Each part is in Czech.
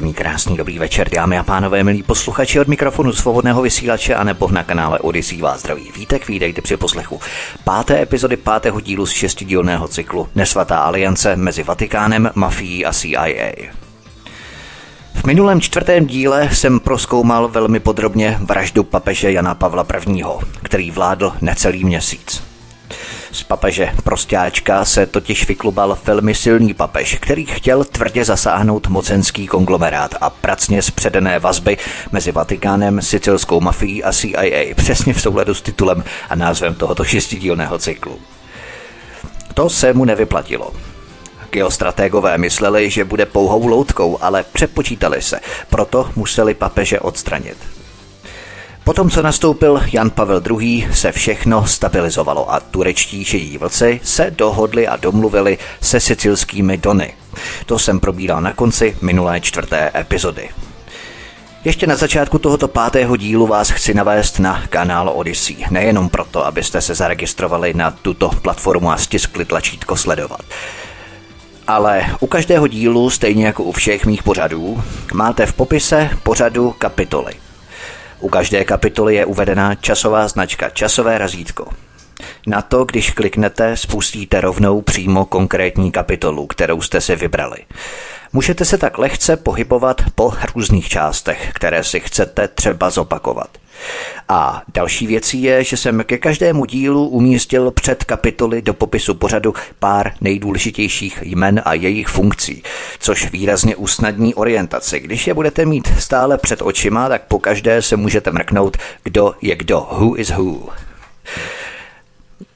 Příjemný, krásný, dobrý večer, dámy a pánové, milí posluchači od mikrofonu svobodného vysílače a nebo na kanále Odyssey vás zdraví. Vítek, vítejte při poslechu páté epizody pátého dílu z šestidílného cyklu Nesvatá aliance mezi Vatikánem, mafií a CIA. V minulém čtvrtém díle jsem proskoumal velmi podrobně vraždu papeže Jana Pavla I., který vládl necelý měsíc. Z papeže prostáčka se totiž vyklubal velmi silný papež, který chtěl tvrdě zasáhnout mocenský konglomerát a pracně zpředené vazby mezi Vatikánem, sicilskou mafií a CIA, přesně v souladu s titulem a názvem tohoto šestidílného cyklu. To se mu nevyplatilo. Geostrategové mysleli, že bude pouhou loutkou, ale přepočítali se, proto museli papeže odstranit. Potom, co nastoupil Jan Pavel II., se všechno stabilizovalo a turečtí šedí vlci se dohodli a domluvili se sicilskými dony. To jsem probíral na konci minulé čtvrté epizody. Ještě na začátku tohoto pátého dílu vás chci navést na kanál Odyssey. Nejenom proto, abyste se zaregistrovali na tuto platformu a stiskli tlačítko sledovat. Ale u každého dílu, stejně jako u všech mých pořadů, máte v popise pořadu kapitoly – u každé kapitoly je uvedená časová značka, časové razítko. Na to, když kliknete, spustíte rovnou přímo konkrétní kapitolu, kterou jste si vybrali. Můžete se tak lehce pohybovat po různých částech, které si chcete třeba zopakovat. A další věcí je, že jsem ke každému dílu umístil před kapitoly do popisu pořadu pár nejdůležitějších jmen a jejich funkcí, což výrazně usnadní orientaci. Když je budete mít stále před očima, tak po každé se můžete mrknout, kdo je kdo, who is who.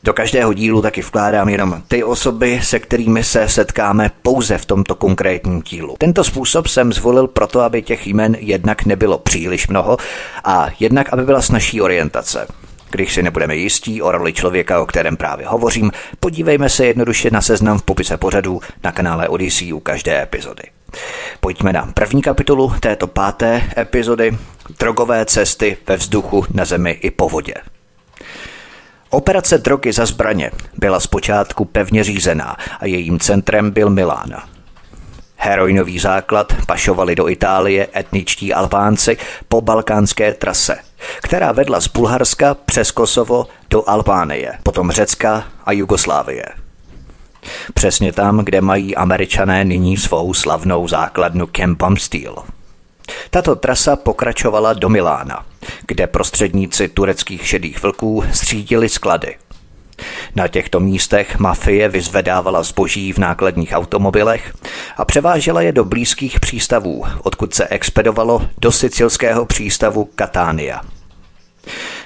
Do každého dílu taky vkládám jenom ty osoby, se kterými se setkáme pouze v tomto konkrétním dílu. Tento způsob jsem zvolil proto, aby těch jmen jednak nebylo příliš mnoho a jednak, aby byla snažší orientace. Když si nebudeme jistí o roli člověka, o kterém právě hovořím, podívejme se jednoduše na seznam v popise pořadu na kanále Odyssey u každé epizody. Pojďme na první kapitolu této páté epizody Drogové cesty ve vzduchu, na zemi i po vodě. Operace drogy za zbraně byla zpočátku pevně řízená a jejím centrem byl Milán. Heroinový základ pašovali do Itálie etničtí Albánci po balkánské trase, která vedla z Bulharska přes Kosovo do Albánie, potom Řecka a Jugoslávie. Přesně tam, kde mají američané nyní svou slavnou základnu Camp Steel. Tato trasa pokračovala do Milána, kde prostředníci tureckých šedých vlků střídili sklady. Na těchto místech mafie vyzvedávala zboží v nákladních automobilech a převážela je do blízkých přístavů, odkud se expedovalo do sicilského přístavu Katánia.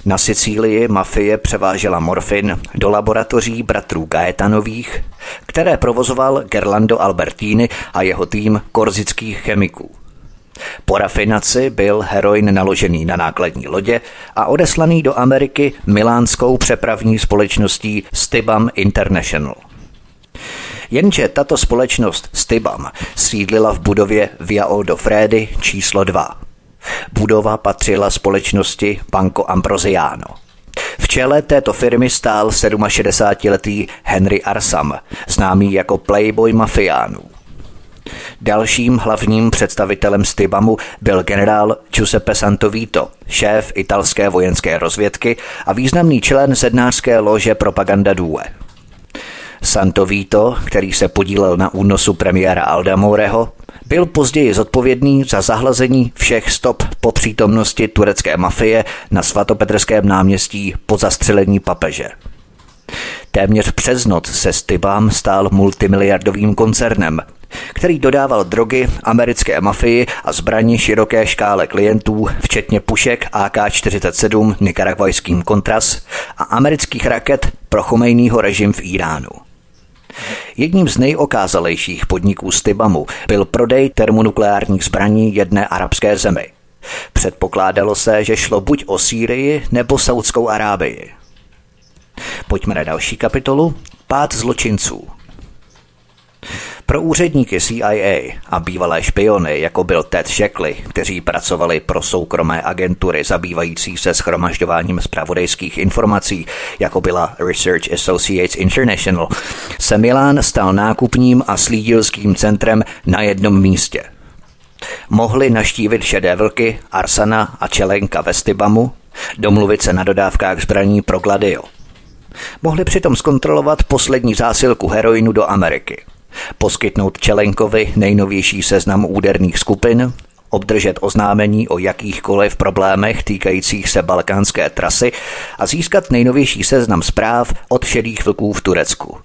Na Sicílii mafie převážela morfin do laboratoří bratrů Gaetanových, které provozoval Gerlando Albertini a jeho tým korzických chemiků. Po rafinaci byl heroin naložený na nákladní lodě a odeslaný do Ameriky milánskou přepravní společností Stibam International. Jenže tato společnost Stibam sídlila v budově Via Oldo Fredi číslo 2. Budova patřila společnosti Banco Ambrosiano. V čele této firmy stál 67-letý Henry Arsam, známý jako Playboy mafiánů. Dalším hlavním představitelem Stibamu byl generál Giuseppe Santovito, šéf italské vojenské rozvědky a významný člen sednářské lože Propaganda Due. Santovito, který se podílel na únosu premiéra Aldamoreho, byl později zodpovědný za zahlazení všech stop po přítomnosti turecké mafie na svatopetrském náměstí po zastřelení papeže. Téměř přes noc se Stybám stál multimiliardovým koncernem, který dodával drogy americké mafii a zbraní široké škále klientů, včetně pušek AK-47 nikaragvajským kontras a amerických raket pro Chomejnýho režim v Iránu. Jedním z nejokázalejších podniků Stibamu byl prodej termonukleárních zbraní jedné arabské zemi. Předpokládalo se, že šlo buď o Sýrii nebo Saudskou Arábii. Pojďme na další kapitolu. Pád zločinců. Pro úředníky CIA a bývalé špiony, jako byl Ted Shackley, kteří pracovali pro soukromé agentury zabývající se schromažďováním zpravodajských informací, jako byla Research Associates International, se Milán stal nákupním a slídilským centrem na jednom místě. Mohli naštívit šedé vlky, Arsana a Čelenka ve Stibamu, domluvit se na dodávkách zbraní pro Gladio. Mohli přitom zkontrolovat poslední zásilku heroinu do Ameriky – poskytnout Čelenkovi nejnovější seznam úderných skupin, obdržet oznámení o jakýchkoliv problémech týkajících se balkánské trasy a získat nejnovější seznam zpráv od šedých vlků v Turecku.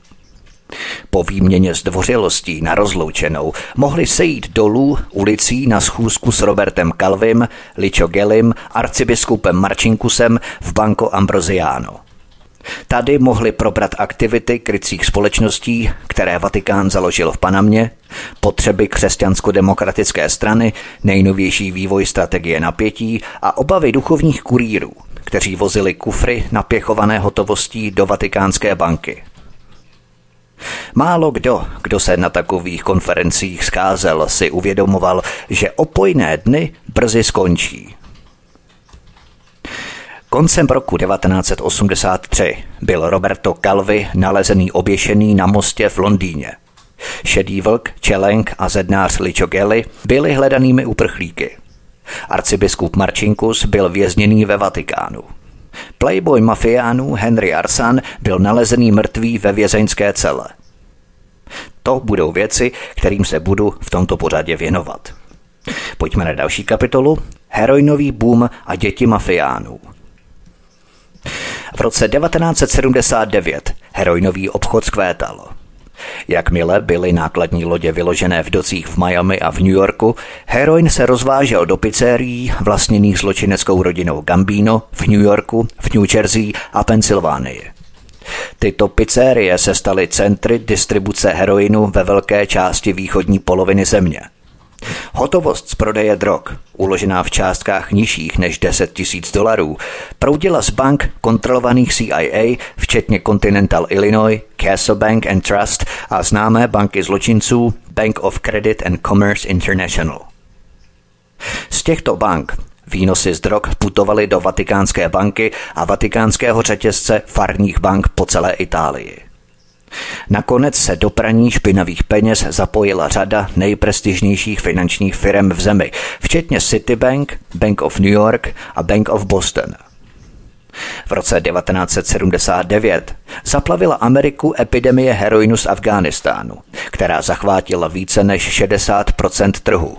Po výměně zdvořilostí na rozloučenou mohli sejít dolů ulicí na schůzku s Robertem Kalvim, Ličo Gelim, arcibiskupem Marčinkusem v Banco Ambrosiano. Tady mohli probrat aktivity krycích společností, které Vatikán založil v Panamě, potřeby křesťansko-demokratické strany, nejnovější vývoj strategie napětí a obavy duchovních kurírů, kteří vozili kufry napěchované hotovostí do Vatikánské banky. Málo kdo, kdo se na takových konferencích scházel, si uvědomoval, že opojné dny brzy skončí. Koncem roku 1983 byl Roberto Calvi nalezený oběšený na mostě v Londýně. Šedý vlk, čelenk a zednář Ličogeli byli hledanými uprchlíky. Arcibiskup Marcinkus byl vězněný ve Vatikánu. Playboy mafiánů Henry Arsan byl nalezený mrtvý ve vězeňské cele. To budou věci, kterým se budu v tomto pořadě věnovat. Pojďme na další kapitolu. Heroinový boom a děti mafiánů. V roce 1979 heroinový obchod zkvétal. Jakmile byly nákladní lodě vyložené v docích v Miami a v New Yorku, heroin se rozvážel do pizzerií vlastněných zločineckou rodinou Gambino v New Yorku, v New Jersey a Pensylvánii. Tyto pizzerie se staly centry distribuce heroinu ve velké části východní poloviny země – Hotovost z prodeje drog, uložená v částkách nižších než 10 tisíc dolarů, proudila z bank kontrolovaných CIA, včetně Continental Illinois, Castle Bank and Trust a známé banky zločinců Bank of Credit and Commerce International. Z těchto bank Výnosy z drog putovaly do Vatikánské banky a vatikánského řetězce farních bank po celé Itálii. Nakonec se do praní špinavých peněz zapojila řada nejprestižnějších finančních firm v zemi, včetně Citibank, Bank of New York a Bank of Boston. V roce 1979 zaplavila Ameriku epidemie heroinu z Afghánistánu, která zachvátila více než 60% trhu.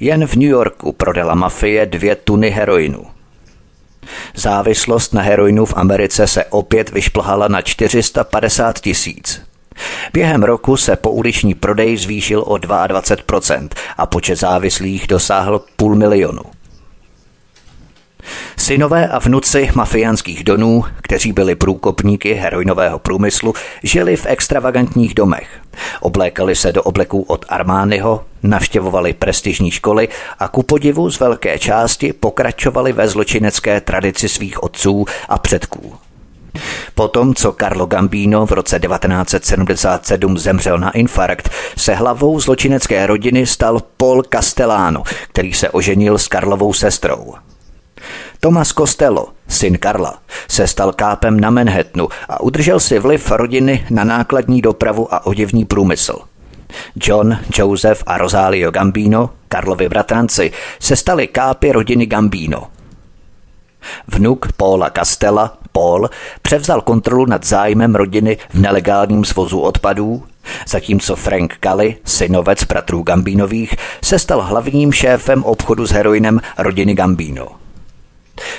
Jen v New Yorku prodala mafie dvě tuny heroinu – Závislost na heroinu v Americe se opět vyšplhala na 450 tisíc. Během roku se pouliční prodej zvýšil o 22% a počet závislých dosáhl půl milionu. Synové a vnuci mafiánských donů, kteří byli průkopníky heroinového průmyslu, žili v extravagantních domech. Oblékali se do obleků od Armányho, navštěvovali prestižní školy a ku podivu z velké části pokračovali ve zločinecké tradici svých otců a předků. Potom, co Carlo Gambino v roce 1977 zemřel na infarkt, se hlavou zločinecké rodiny stal Paul Castellano, který se oženil s Karlovou sestrou. Thomas Costello, syn Karla, se stal kápem na Manhattanu a udržel si vliv rodiny na nákladní dopravu a oděvní průmysl. John, Joseph a Rosalio Gambino, Karlovi bratranci, se stali kápy rodiny Gambino. Vnuk Paula Castella, Paul, převzal kontrolu nad zájmem rodiny v nelegálním svozu odpadů, zatímco Frank Kali, synovec bratrů Gambinových, se stal hlavním šéfem obchodu s heroinem rodiny Gambino.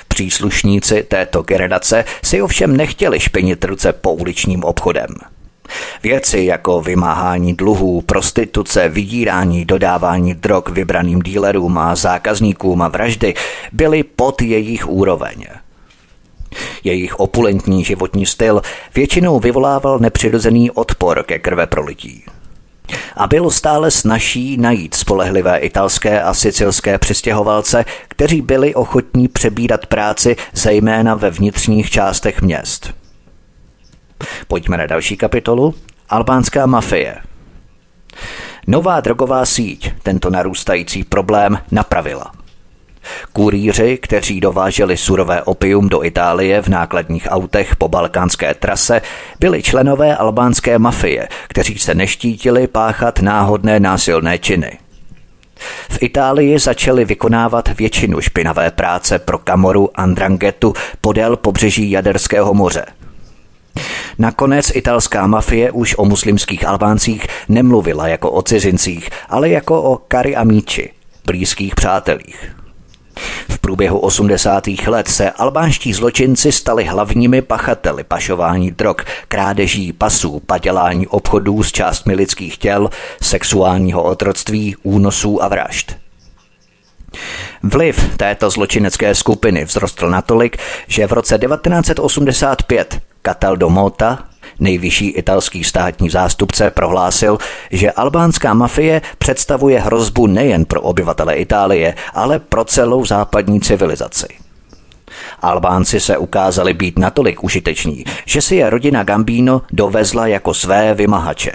Příslušníci této generace si ovšem nechtěli špinit ruce pouličním obchodem. Věci jako vymáhání dluhů, prostituce, vydírání, dodávání drog vybraným dílerům a zákazníkům a vraždy byly pod jejich úroveň. Jejich opulentní životní styl většinou vyvolával nepřirozený odpor ke krve prolití. A bylo stále snaží najít spolehlivé italské a sicilské přistěhovalce, kteří byli ochotní přebírat práci zejména ve vnitřních částech měst. Pojďme na další kapitolu. Albánská mafie. Nová drogová síť tento narůstající problém napravila. Kurýři, kteří dováželi surové opium do Itálie v nákladních autech po balkánské trase, byli členové albánské mafie, kteří se neštítili páchat náhodné násilné činy. V Itálii začali vykonávat většinu špinavé práce pro kamoru Andrangetu podél pobřeží Jaderského moře. Nakonec italská mafie už o muslimských Albáncích nemluvila jako o cizincích, ale jako o Kari Amici, blízkých přátelích. Průběhu 80. let se albánští zločinci stali hlavními pachateli pašování drog, krádeží pasů, padělání obchodů s částmi lidských těl, sexuálního otroctví, únosů a vražd. Vliv této zločinecké skupiny vzrostl natolik, že v roce 1985 Cataldo Mota, Nejvyšší italský státní zástupce prohlásil, že albánská mafie představuje hrozbu nejen pro obyvatele Itálie, ale pro celou západní civilizaci. Albánci se ukázali být natolik užiteční, že si je rodina Gambino dovezla jako své vymahače.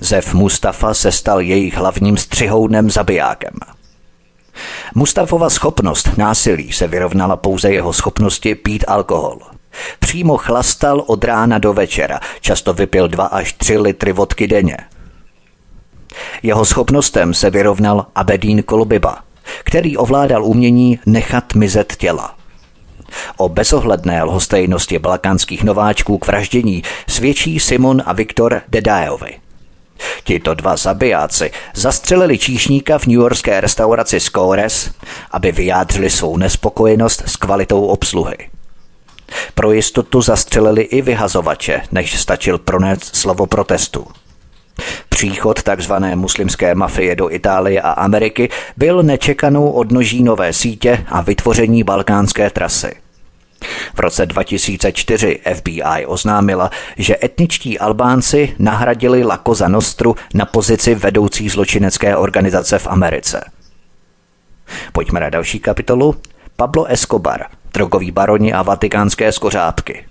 Zev Mustafa se stal jejich hlavním střihoudnem zabijákem. Mustafova schopnost násilí se vyrovnala pouze jeho schopnosti pít alkohol – Přímo chlastal od rána do večera, často vypil dva až tři litry vodky denně. Jeho schopnostem se vyrovnal Abedín Kolbiba, který ovládal umění nechat mizet těla. O bezohledné lhostejnosti balkánských nováčků k vraždění svědčí Simon a Viktor Dedajovi. Tito dva zabijáci zastřelili číšníka v newyorské restauraci Scores, aby vyjádřili svou nespokojenost s kvalitou obsluhy. Pro jistotu zastřelili i vyhazovače, než stačil pronést slovo protestu. Příchod tzv. muslimské mafie do Itálie a Ameriky byl nečekanou odnoží nové sítě a vytvoření balkánské trasy. V roce 2004 FBI oznámila, že etničtí Albánci nahradili La Cosa Nostru na pozici vedoucí zločinecké organizace v Americe. Pojďme na další kapitolu. Pablo Escobar – drogoví baroni a vatikánské skořápky.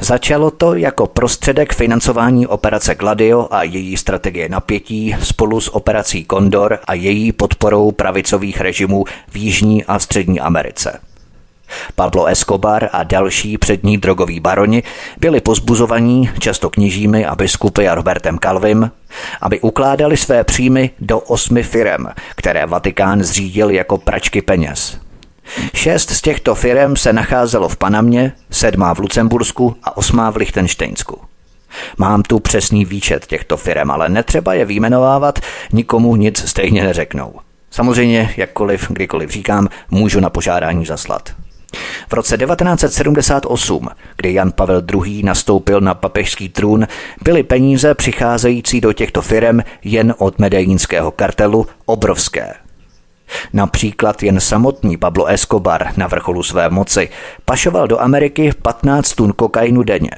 Začalo to jako prostředek financování operace Gladio a její strategie napětí spolu s operací Condor a její podporou pravicových režimů v Jižní a Střední Americe. Pablo Escobar a další přední drogoví baroni byli pozbuzovaní často kněžími a biskupy a Robertem Calvim, aby ukládali své příjmy do osmi firem, které Vatikán zřídil jako pračky peněz. Šest z těchto firm se nacházelo v Panamě, sedmá v Lucembursku a osmá v Lichtensteinsku. Mám tu přesný výčet těchto firm, ale netřeba je výjmenovávat, nikomu nic stejně neřeknou. Samozřejmě, jakkoliv, kdykoliv říkám, můžu na požádání zaslat. V roce 1978, kdy Jan Pavel II. nastoupil na papežský trůn, byly peníze přicházející do těchto firm jen od medejínského kartelu obrovské. Například jen samotný Pablo Escobar na vrcholu své moci pašoval do Ameriky 15 tun kokainu denně.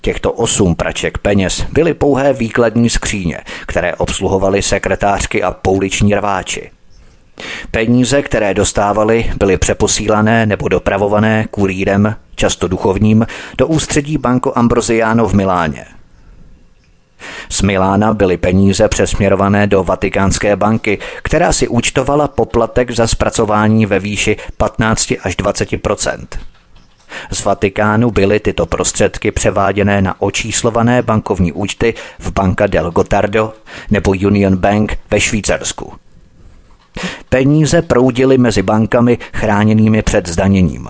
Těchto osm praček peněz byly pouhé výkladní skříně, které obsluhovaly sekretářky a pouliční rváči. Peníze, které dostávali, byly přeposílané nebo dopravované kurýrem, často duchovním, do ústředí Banco Ambrosiano v Miláně – z Milána byly peníze přesměrované do Vatikánské banky, která si účtovala poplatek za zpracování ve výši 15 až 20% z Vatikánu byly tyto prostředky převáděné na očíslované bankovní účty v Banca del Gotardo nebo Union Bank ve Švýcarsku. Peníze proudily mezi bankami chráněnými před zdaněním.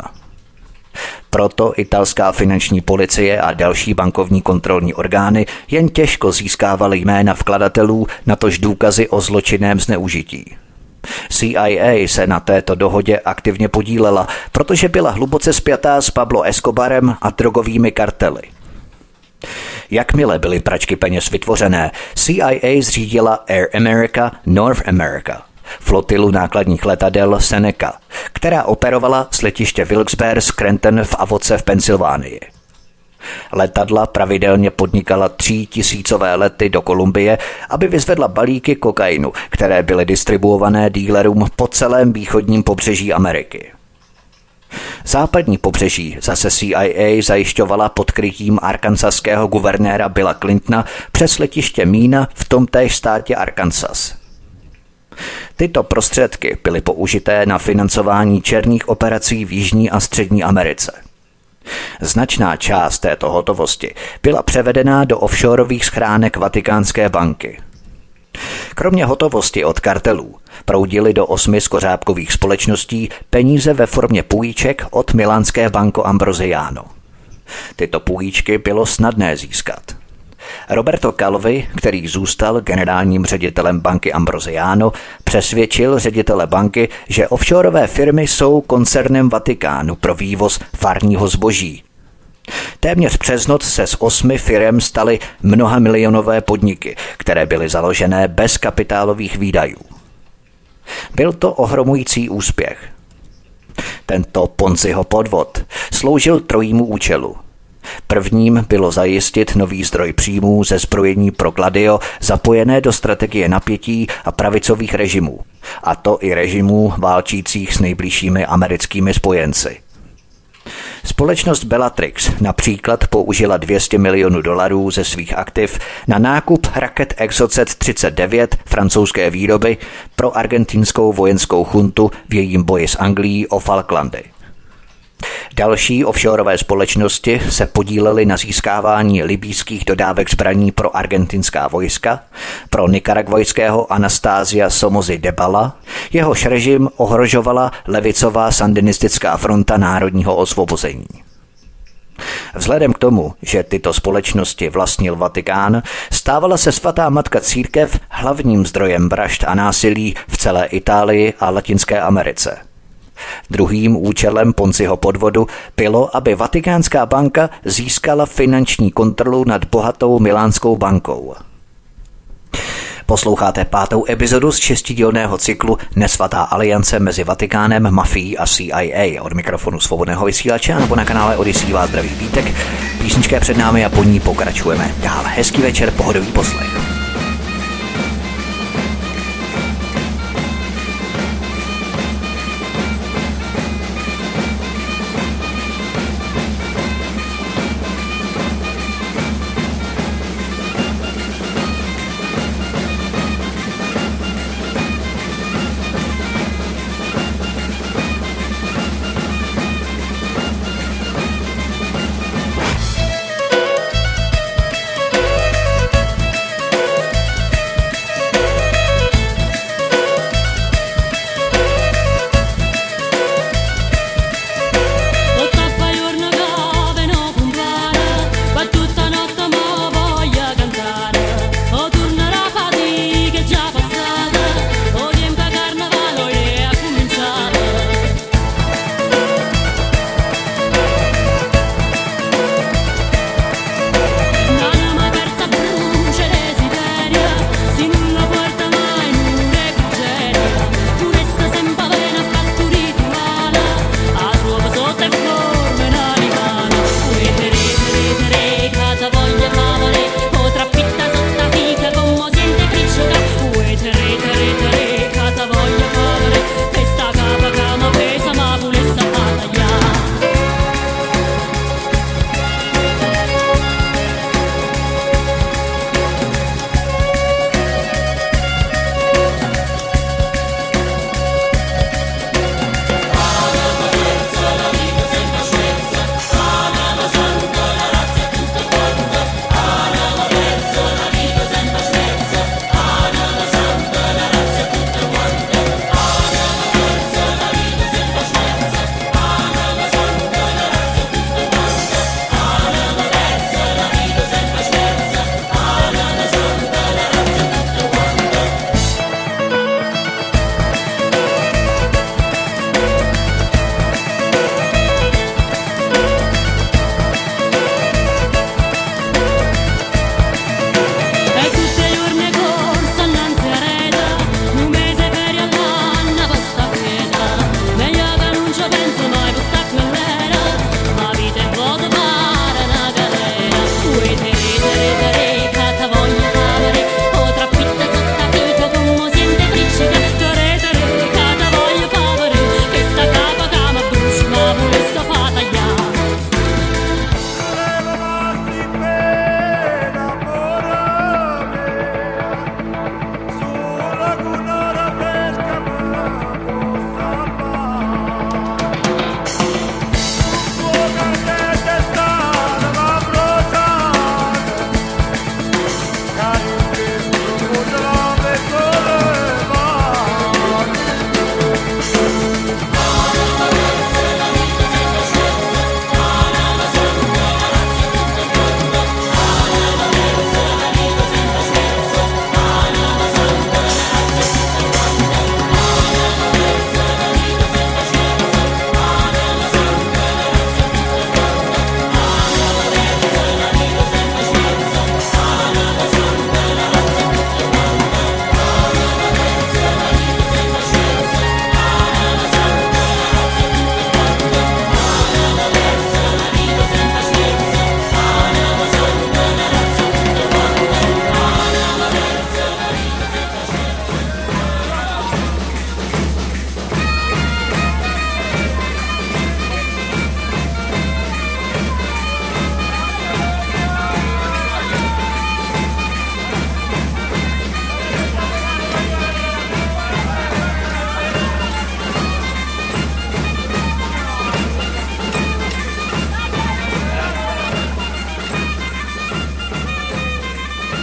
Proto italská finanční policie a další bankovní kontrolní orgány jen těžko získávaly jména vkladatelů, natož důkazy o zločinném zneužití. CIA se na této dohodě aktivně podílela, protože byla hluboce spjatá s Pablo Escobarem a drogovými kartely. Jakmile byly pračky peněz vytvořené, CIA zřídila Air America North America, flotilu nákladních letadel Seneca, která operovala z letiště Wilkes-Barre Scranton v Avoce v Pensylvánii. Letadla pravidelně podnikala tří tisícové lety do Kolumbie, aby vyzvedla balíky kokainu, které byly distribuované dílerům po celém východním pobřeží Ameriky. Západní pobřeží zase CIA zajišťovala pod krytím arkansaského guvernéra Billa Clintona přes letiště Mína v tomtéž státě Arkansas. Tyto prostředky byly použité na financování černých operací v Jižní a Střední Americe. Značná část této hotovosti byla převedená do offshoreových schránek Vatikánské banky. Kromě hotovosti od kartelů proudily do osmi skořápkových společností peníze ve formě půjček od milánské banko Ambrosiano. Tyto půjčky bylo snadné získat. Roberto Calvi, který zůstal generálním ředitelem banky Ambrosiano, přesvědčil ředitele banky, že offshoreové firmy jsou koncernem Vatikánu pro vývoz farního zboží. Téměř přes noc se z osmi firm staly mnoha milionové podniky, které byly založené bez kapitálových výdajů. Byl to ohromující úspěch. Tento Ponziho podvod sloužil trojímu účelu – Prvním bylo zajistit nový zdroj příjmů ze zbrojení pro Gladio zapojené do strategie napětí a pravicových režimů, a to i režimů válčících s nejbližšími americkými spojenci. Společnost Bellatrix například použila 200 milionů dolarů ze svých aktiv na nákup raket Exocet 39 francouzské výroby pro argentinskou vojenskou chuntu v jejím boji s Anglií o Falklandy. Další offshoreové společnosti se podílely na získávání libýských dodávek zbraní pro argentinská vojska, pro nikaragvojského Anastázia Somozy Debala, jehož režim ohrožovala levicová sandinistická fronta národního osvobození. Vzhledem k tomu, že tyto společnosti vlastnil Vatikán, stávala se svatá matka církev hlavním zdrojem vražd a násilí v celé Itálii a Latinské Americe – Druhým účelem Ponciho podvodu bylo, aby Vatikánská banka získala finanční kontrolu nad bohatou Milánskou bankou. Posloucháte pátou epizodu z šestidílného cyklu Nesvatá aliance mezi Vatikánem, mafií a CIA. Od mikrofonu svobodného vysílače nebo na kanále Odisí vás zdraví vítek. Písnička je před námi a po ní pokračujeme. Dál hezký večer, pohodový poslech.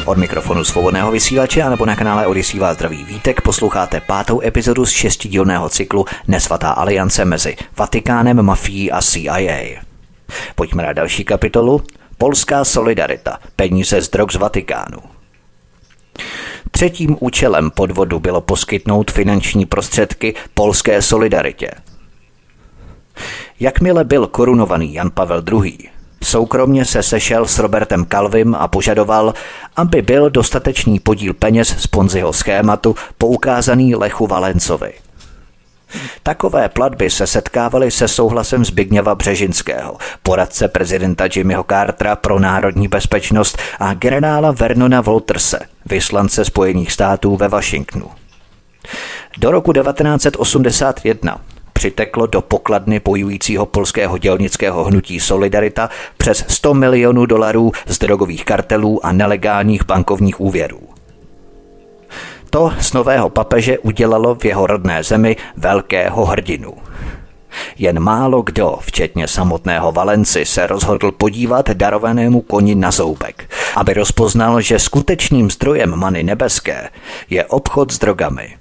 Od mikrofonu svobodného vysílače a nebo na kanále Odisí vás zdraví vítek posloucháte pátou epizodu z šestidílného cyklu Nesvatá aliance mezi Vatikánem, mafií a CIA. Pojďme na další kapitolu. Polská solidarita. Peníze z drog z Vatikánu. Třetím účelem podvodu bylo poskytnout finanční prostředky polské solidaritě. Jakmile byl korunovaný Jan Pavel II., Soukromně se sešel s Robertem Kalvim a požadoval, aby byl dostatečný podíl peněz z Ponziho schématu poukázaný Lechu Valencovi. Takové platby se setkávaly se souhlasem Zbigněva Břežinského, poradce prezidenta Jimmyho Cartera pro národní bezpečnost a generála Vernona Wolterse, vyslance Spojených států ve Washingtonu. Do roku 1981 přiteklo do pokladny bojujícího polského dělnického hnutí Solidarita přes 100 milionů dolarů z drogových kartelů a nelegálních bankovních úvěrů. To z nového papeže udělalo v jeho rodné zemi velkého hrdinu. Jen málo kdo, včetně samotného Valenci, se rozhodl podívat darovanému koni na zoubek, aby rozpoznal, že skutečným zdrojem many nebeské je obchod s drogami.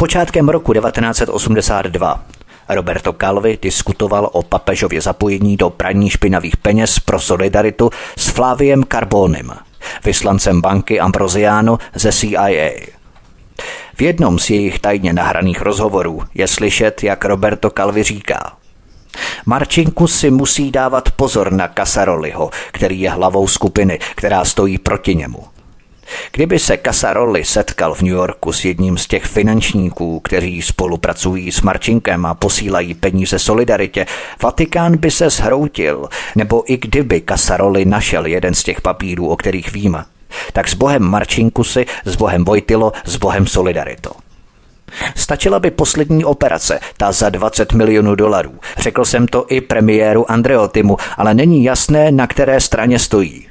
Počátkem roku 1982 Roberto Calvi diskutoval o papežově zapojení do praní špinavých peněz pro solidaritu s Flaviem Carbonem, vyslancem banky Ambrosiano ze CIA. V jednom z jejich tajně nahraných rozhovorů je slyšet, jak Roberto Calvi říká Marčinku si musí dávat pozor na Casaroliho, který je hlavou skupiny, která stojí proti němu. Kdyby se Casaroli setkal v New Yorku s jedním z těch finančníků, kteří spolupracují s Marčinkem a posílají peníze Solidaritě, Vatikán by se zhroutil, nebo i kdyby Casaroli našel jeden z těch papírů, o kterých vím, tak s bohem Marčinkusy, s bohem Vojtilo, s bohem Solidarito. Stačila by poslední operace, ta za 20 milionů dolarů. Řekl jsem to i premiéru Andreotimu, ale není jasné, na které straně stojí.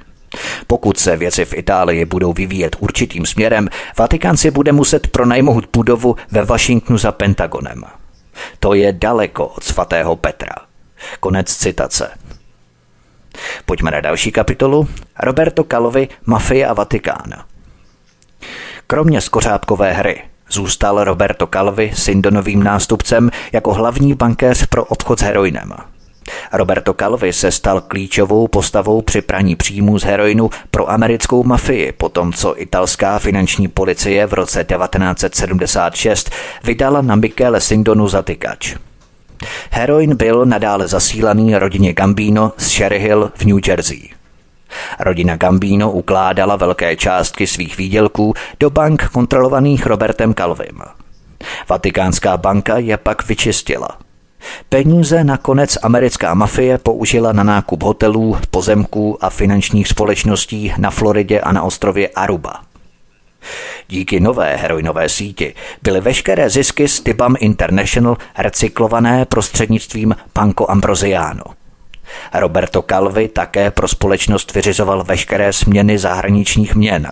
Pokud se věci v Itálii budou vyvíjet určitým směrem, Vatikán si bude muset pronajmout budovu ve Washingtonu za Pentagonem. To je daleko od svatého Petra. Konec citace. Pojďme na další kapitolu. Roberto Calovi, Mafie a Vatikán. Kromě skořápkové hry zůstal Roberto Calvi Sindonovým nástupcem jako hlavní bankéř pro obchod s heroinem – Roberto Calvi se stal klíčovou postavou při praní příjmů z heroinu pro americkou mafii, potom co italská finanční policie v roce 1976 vydala na Michele Sindonu zatykač. Heroin byl nadále zasílaný rodině Gambino z Sherry Hill v New Jersey. Rodina Gambino ukládala velké částky svých výdělků do bank kontrolovaných Robertem Calvim. Vatikánská banka je pak vyčistila – Peníze nakonec americká mafie použila na nákup hotelů, pozemků a finančních společností na Floridě a na ostrově Aruba. Díky nové heroinové síti byly veškeré zisky z Tibam International recyklované prostřednictvím Panko Ambrosiano. Roberto Calvi také pro společnost vyřizoval veškeré směny zahraničních měn.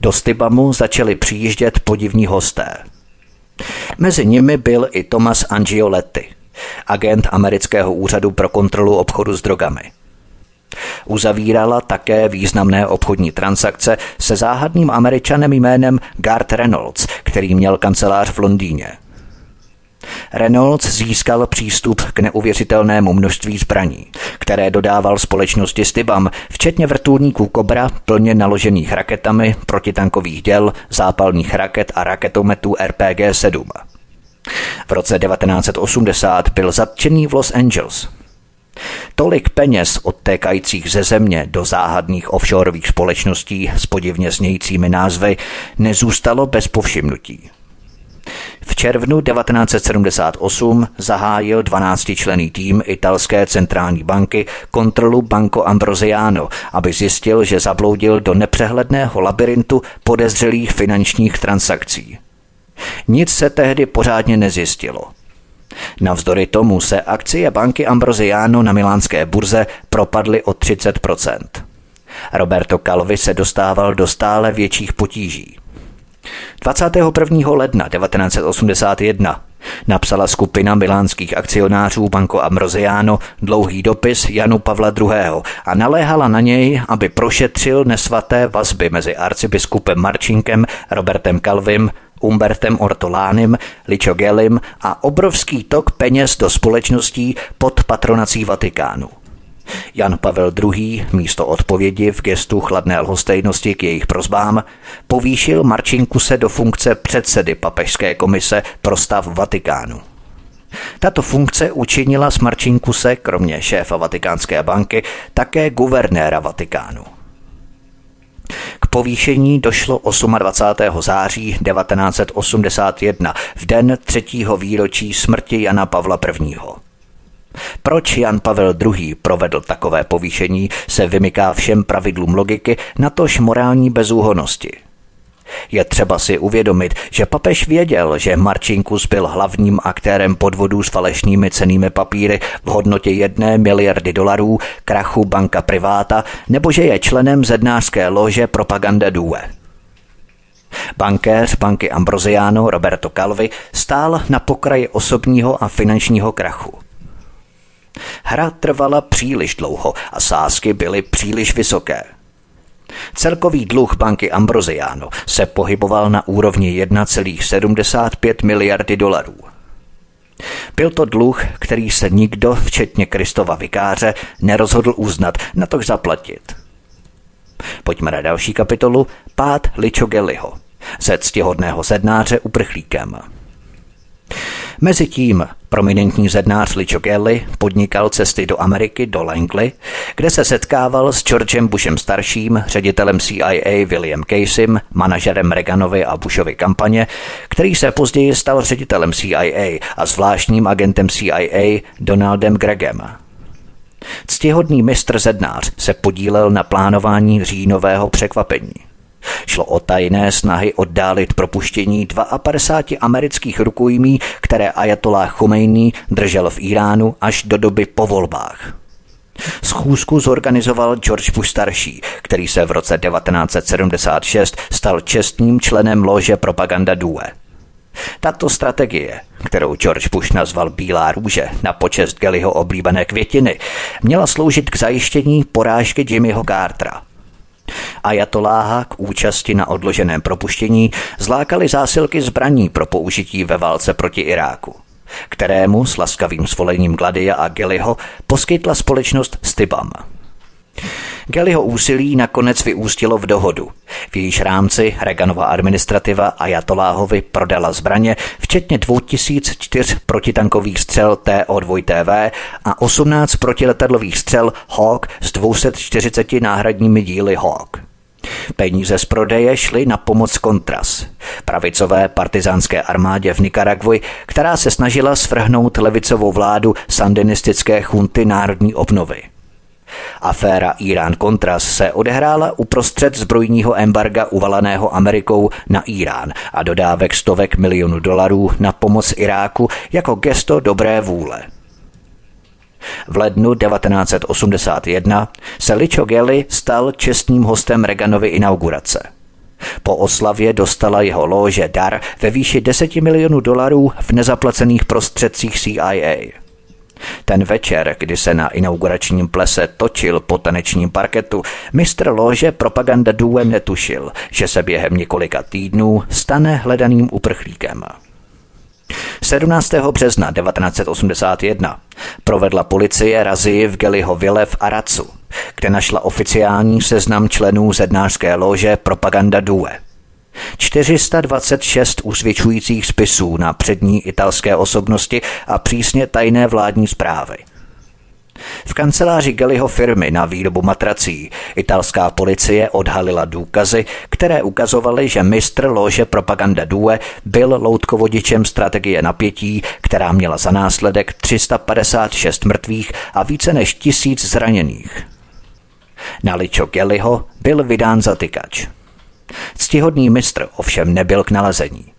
Do Stibamu začali přijíždět podivní hosté – Mezi nimi byl i Thomas Angioletti, agent amerického úřadu pro kontrolu obchodu s drogami. Uzavírala také významné obchodní transakce se záhadným američanem jménem Gart Reynolds, který měl kancelář v Londýně. Reynolds získal přístup k neuvěřitelnému množství zbraní, které dodával společnosti Stibam, včetně vrtulníků Cobra plně naložených raketami, protitankových děl, zápalných raket a raketometů RPG-7. V roce 1980 byl zatčený v Los Angeles. Tolik peněz odtékajících ze země do záhadných offshoreových společností s podivně znějícími názvy nezůstalo bez povšimnutí. V červnu 1978 zahájil 12-člený tým italské centrální banky kontrolu Banco Ambrosiano, aby zjistil, že zabloudil do nepřehledného labirintu podezřelých finančních transakcí. Nic se tehdy pořádně nezjistilo. Navzdory tomu se akcie banky Ambrosiano na milánské burze propadly o 30% Roberto Calvi se dostával do stále větších potíží. 21. ledna 1981 Napsala skupina milánských akcionářů Banco Ambrosiano dlouhý dopis Janu Pavla II. a naléhala na něj, aby prošetřil nesvaté vazby mezi arcibiskupem Marčinkem, Robertem Calvim, Umbertem Ortolánem, Ličogelim a obrovský tok peněz do společností pod patronací Vatikánu. Jan Pavel II. místo odpovědi v gestu chladné lhostejnosti k jejich prozbám povýšil Marčinkuse do funkce předsedy papežské komise pro stav Vatikánu. Tato funkce učinila z Marčinkuse, kromě šéfa Vatikánské banky, také guvernéra Vatikánu. K povýšení došlo 28. září 1981, v den třetího výročí smrti Jana Pavla I. Proč Jan Pavel II. provedl takové povýšení, se vymyká všem pravidlům logiky, natož morální bezúhonosti. Je třeba si uvědomit, že papež věděl, že Marčinkus byl hlavním aktérem podvodů s falešnými cenými papíry v hodnotě jedné miliardy dolarů, krachu banka priváta, nebo že je členem zednářské lože Propaganda Due. Bankéř banky Ambrosiano Roberto Calvi stál na pokraji osobního a finančního krachu. Hra trvala příliš dlouho a sázky byly příliš vysoké. Celkový dluh banky Ambrosiano se pohyboval na úrovni 1,75 miliardy dolarů. Byl to dluh, který se nikdo, včetně Kristova vikáře, nerozhodl uznat, na to zaplatit. Pojďme na další kapitolu Pát Ličogeliho, ze ctihodného sednáře uprchlíkem. Mezitím prominentní zednář Licho Kelly podnikal cesty do Ameriky, do Langley, kde se setkával s Georgem Bushem starším, ředitelem CIA William Caseym, manažerem Reaganovy a Bushovy kampaně, který se později stal ředitelem CIA a zvláštním agentem CIA Donaldem Gregem. Ctihodný mistr Zednář se podílel na plánování říjnového překvapení. Šlo o tajné snahy oddálit propuštění 52 amerických rukojmí, které Ayatollah Khomeini držel v Iránu až do doby po volbách. Schůzku zorganizoval George Bush starší, který se v roce 1976 stal čestným členem lože Propaganda Due. Tato strategie, kterou George Bush nazval Bílá růže na počest Gellyho oblíbené květiny, měla sloužit k zajištění porážky Jimmyho Cartera – Ajatoláha k účasti na odloženém propuštění zlákali zásilky zbraní pro použití ve válce proti Iráku kterému s laskavým svolením Gladia a Geliho poskytla společnost Stibam. Gellyho úsilí nakonec vyústilo v dohodu. V jejíž rámci Reaganova administrativa Ajatoláhovi prodala zbraně, včetně 2004 protitankových střel TO2TV a 18 protiletadlových střel Hawk s 240 náhradními díly Hawk. Peníze z prodeje šly na pomoc Contras, pravicové partizánské armádě v Nikaragvi, která se snažila svrhnout levicovou vládu sandinistické chunty národní obnovy. Aféra Irán-Contras se odehrála uprostřed zbrojního embarga uvalaného Amerikou na Irán a dodávek stovek milionů dolarů na pomoc Iráku jako gesto dobré vůle. V lednu 1981 se Licho Gelly stal čestným hostem Reaganovy inaugurace. Po oslavě dostala jeho lože dar ve výši 10 milionů dolarů v nezaplacených prostředcích CIA. Ten večer, kdy se na inauguračním plese točil po tanečním parketu, mistr lože Propaganda Duem netušil, že se během několika týdnů stane hledaným uprchlíkem. 17. března 1981 provedla policie razii v Geliho Vile v Aracu, kde našla oficiální seznam členů zednářské lože Propaganda Due – 426 usvědčujících spisů na přední italské osobnosti a přísně tajné vládní zprávy. V kanceláři Gellyho firmy na výrobu matrací italská policie odhalila důkazy, které ukazovaly, že mistr lože Propaganda Due byl loutkovodičem strategie napětí, která měla za následek 356 mrtvých a více než tisíc zraněných. Na Ličo Gellyho byl vydán zatykač. Ctihodný mistr ovšem nebyl k nalezení.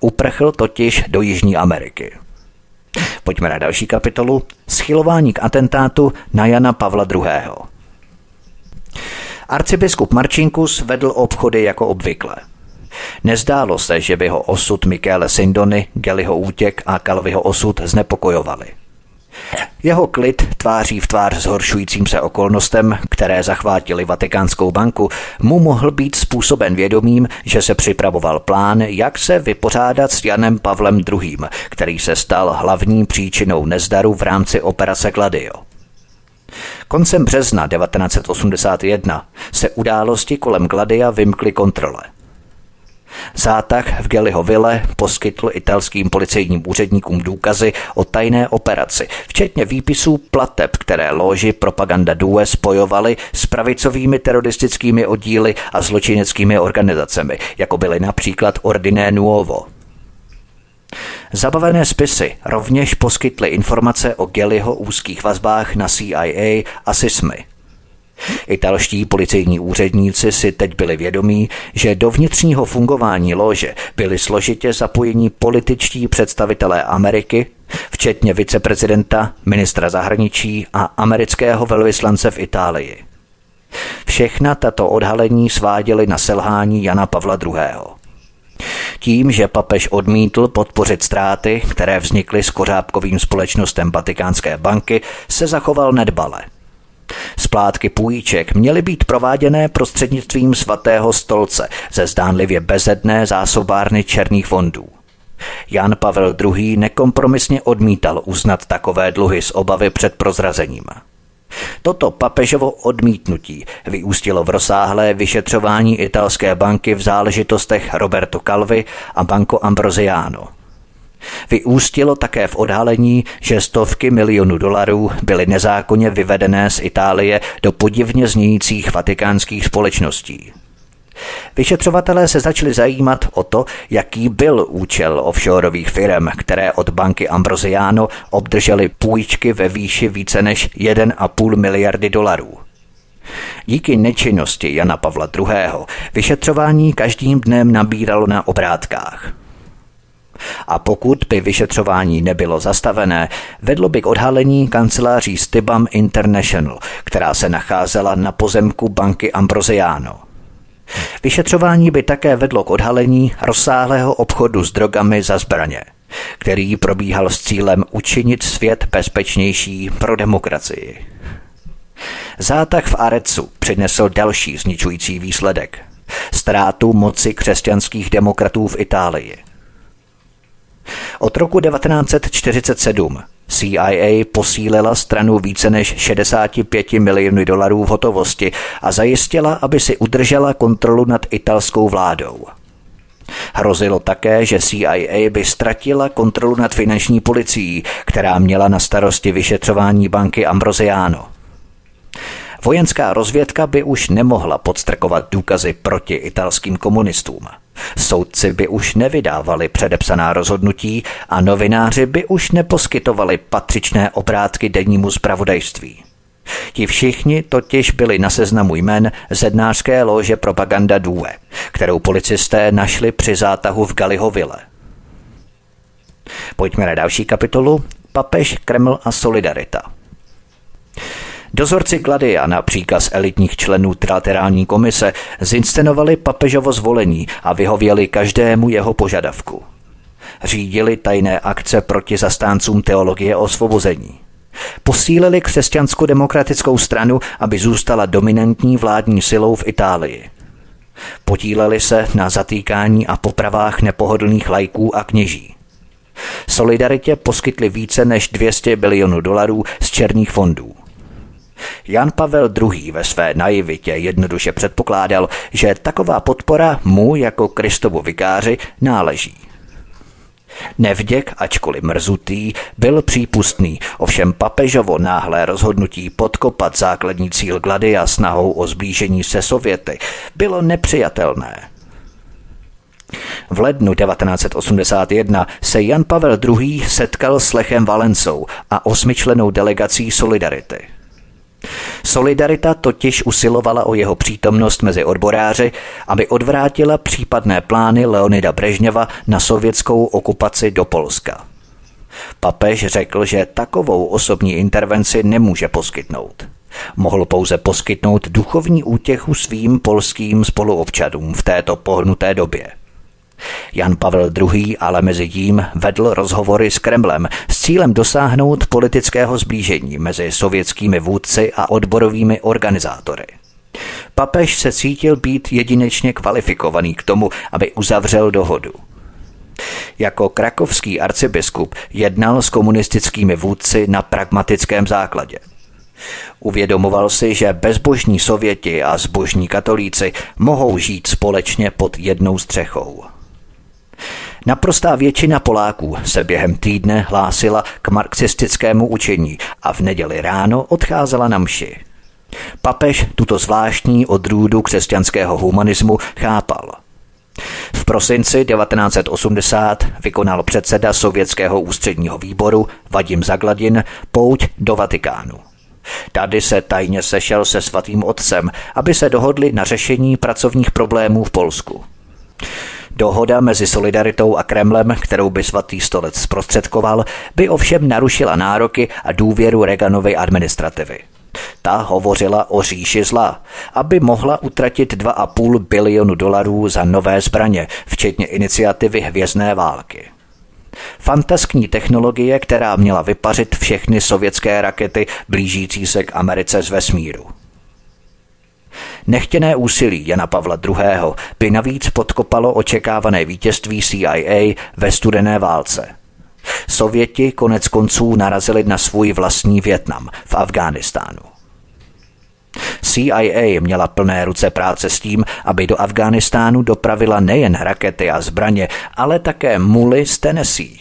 Uprchl totiž do Jižní Ameriky. Pojďme na další kapitolu. Schylování k atentátu na Jana Pavla II. Arcibiskup Marčinkus vedl obchody jako obvykle. Nezdálo se, že by ho osud Mikéle Sindony, Gellyho útěk a Kalvyho osud znepokojovali. Jeho klid tváří v tvář zhoršujícím se okolnostem, které zachvátili Vatikánskou banku, mu mohl být způsoben vědomím, že se připravoval plán, jak se vypořádat s Janem Pavlem II., který se stal hlavní příčinou nezdaru v rámci operace Gladio. Koncem března 1981 se události kolem Gladia vymkly kontrole – Zátah v Geliho Ville poskytl italským policejním úředníkům důkazy o tajné operaci, včetně výpisů plateb, které loži Propaganda Due spojovaly s pravicovými teroristickými oddíly a zločineckými organizacemi, jako byly například Ordiné Nuovo. Zabavené spisy rovněž poskytly informace o Geliho úzkých vazbách na CIA a SISMY – Italští policejní úředníci si teď byli vědomí, že do vnitřního fungování lože byli složitě zapojení političtí představitelé Ameriky, včetně viceprezidenta, ministra zahraničí a amerického velvyslance v Itálii. Všechna tato odhalení sváděly na selhání Jana Pavla II. Tím, že papež odmítl podpořit ztráty, které vznikly s kořápkovým společnostem Vatikánské banky, se zachoval nedbale – Splátky půjček měly být prováděné prostřednictvím svatého stolce ze zdánlivě bezedné zásobárny černých fondů. Jan Pavel II. nekompromisně odmítal uznat takové dluhy z obavy před prozrazením. Toto papežovo odmítnutí vyústilo v rozsáhlé vyšetřování italské banky v záležitostech Roberto Calvi a Banco Ambrosiano – Vyústilo také v odhalení, že stovky milionů dolarů byly nezákonně vyvedené z Itálie do podivně znějících vatikánských společností. Vyšetřovatelé se začali zajímat o to, jaký byl účel offshoreových firm, které od banky Ambrosiano obdržely půjčky ve výši více než 1,5 miliardy dolarů. Díky nečinnosti Jana Pavla II. vyšetřování každým dnem nabíralo na obrátkách – a pokud by vyšetřování nebylo zastavené, vedlo by k odhalení kanceláří Stibam International, která se nacházela na pozemku banky Ambrosiano. Vyšetřování by také vedlo k odhalení rozsáhlého obchodu s drogami za zbraně, který probíhal s cílem učinit svět bezpečnější pro demokracii. Zátah v Arecu přinesl další zničující výsledek. Ztrátu moci křesťanských demokratů v Itálii – od roku 1947 CIA posílila stranu více než 65 milionů dolarů v hotovosti a zajistila, aby si udržela kontrolu nad italskou vládou. Hrozilo také, že CIA by ztratila kontrolu nad finanční policií, která měla na starosti vyšetřování banky Ambrosiano. Vojenská rozvědka by už nemohla podstrkovat důkazy proti italským komunistům. Soudci by už nevydávali předepsaná rozhodnutí a novináři by už neposkytovali patřičné obrátky dennímu zpravodajství. Ti všichni totiž byli na seznamu jmen zednářské lože Propaganda Due, kterou policisté našli při zátahu v Galihovile. Pojďme na další kapitolu. Papež, Kreml a Solidarita. Dozorci Gladia na příkaz elitních členů trilaterální komise zinscenovali papežovo zvolení a vyhověli každému jeho požadavku. Řídili tajné akce proti zastáncům teologie osvobození. Posílili křesťansko-demokratickou stranu, aby zůstala dominantní vládní silou v Itálii. Podíleli se na zatýkání a popravách nepohodlných lajků a kněží. Solidaritě poskytli více než 200 bilionů dolarů z černých fondů. Jan Pavel II. ve své naivitě jednoduše předpokládal, že taková podpora mu jako Kristovu vikáři náleží. Nevděk, ačkoliv mrzutý, byl přípustný, ovšem papežovo náhlé rozhodnutí podkopat základní cíl Gladia snahou o zblížení se Sověty bylo nepřijatelné. V lednu 1981 se Jan Pavel II. setkal s Lechem Valencou a osmičlenou delegací Solidarity – Solidarita totiž usilovala o jeho přítomnost mezi odboráři, aby odvrátila případné plány Leonida Brežněva na sovětskou okupaci do Polska. Papež řekl, že takovou osobní intervenci nemůže poskytnout. Mohl pouze poskytnout duchovní útěchu svým polským spoluobčanům v této pohnuté době – Jan Pavel II. ale mezi tím vedl rozhovory s Kremlem s cílem dosáhnout politického zblížení mezi sovětskými vůdci a odborovými organizátory. Papež se cítil být jedinečně kvalifikovaný k tomu, aby uzavřel dohodu. Jako krakovský arcibiskup jednal s komunistickými vůdci na pragmatickém základě. Uvědomoval si, že bezbožní sověti a zbožní katolíci mohou žít společně pod jednou střechou. Naprostá většina Poláků se během týdne hlásila k marxistickému učení a v neděli ráno odcházela na mši. Papež tuto zvláštní odrůdu křesťanského humanismu chápal. V prosinci 1980 vykonal předseda Sovětského ústředního výboru Vadim Zagladin pouť do Vatikánu. Tady se tajně sešel se svatým otcem, aby se dohodli na řešení pracovních problémů v Polsku. Dohoda mezi Solidaritou a Kremlem, kterou by svatý stolec zprostředkoval, by ovšem narušila nároky a důvěru Reaganovy administrativy. Ta hovořila o říši zla, aby mohla utratit 2,5 bilionu dolarů za nové zbraně, včetně iniciativy Hvězdné války. Fantaskní technologie, která měla vypařit všechny sovětské rakety blížící se k Americe z vesmíru. Nechtěné úsilí Jana Pavla II. by navíc podkopalo očekávané vítězství CIA ve studené válce. Sověti konec konců narazili na svůj vlastní Větnam v Afghánistánu. CIA měla plné ruce práce s tím, aby do Afghánistánu dopravila nejen rakety a zbraně, ale také muly z Tennessee,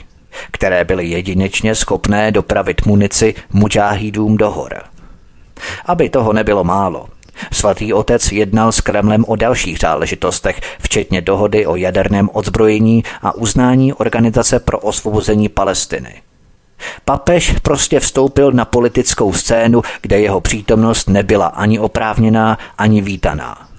které byly jedinečně schopné dopravit munici mučáhídům do hor. Aby toho nebylo málo, Svatý otec jednal s Kremlem o dalších záležitostech, včetně dohody o jaderném odzbrojení a uznání Organizace pro osvobození Palestiny. Papež prostě vstoupil na politickou scénu, kde jeho přítomnost nebyla ani oprávněná, ani vítaná.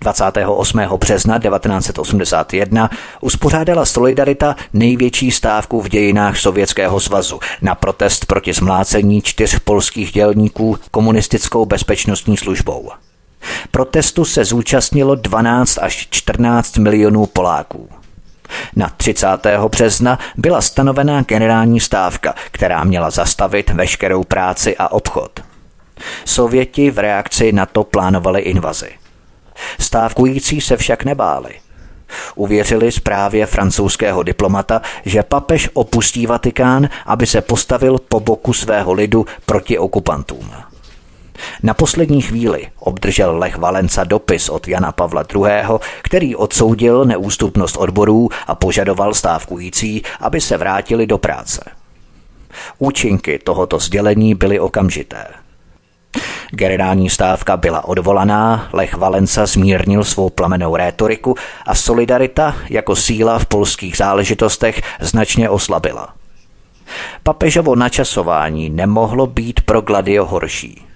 28. března 1981 uspořádala Solidarita největší stávku v dějinách Sovětského svazu na protest proti zmlácení čtyř polských dělníků komunistickou bezpečnostní službou. Protestu se zúčastnilo 12 až 14 milionů Poláků. Na 30. března byla stanovená generální stávka, která měla zastavit veškerou práci a obchod. Sověti v reakci na to plánovali invazi. Stávkující se však nebáli. Uvěřili zprávě francouzského diplomata, že papež opustí Vatikán, aby se postavil po boku svého lidu proti okupantům. Na poslední chvíli obdržel Lech Valenca dopis od Jana Pavla II., který odsoudil neústupnost odborů a požadoval stávkující, aby se vrátili do práce. Účinky tohoto sdělení byly okamžité – Generální stávka byla odvolaná, Lech Valenca zmírnil svou plamenou rétoriku a solidarita jako síla v polských záležitostech značně oslabila. Papežovo načasování nemohlo být pro Gladio horší.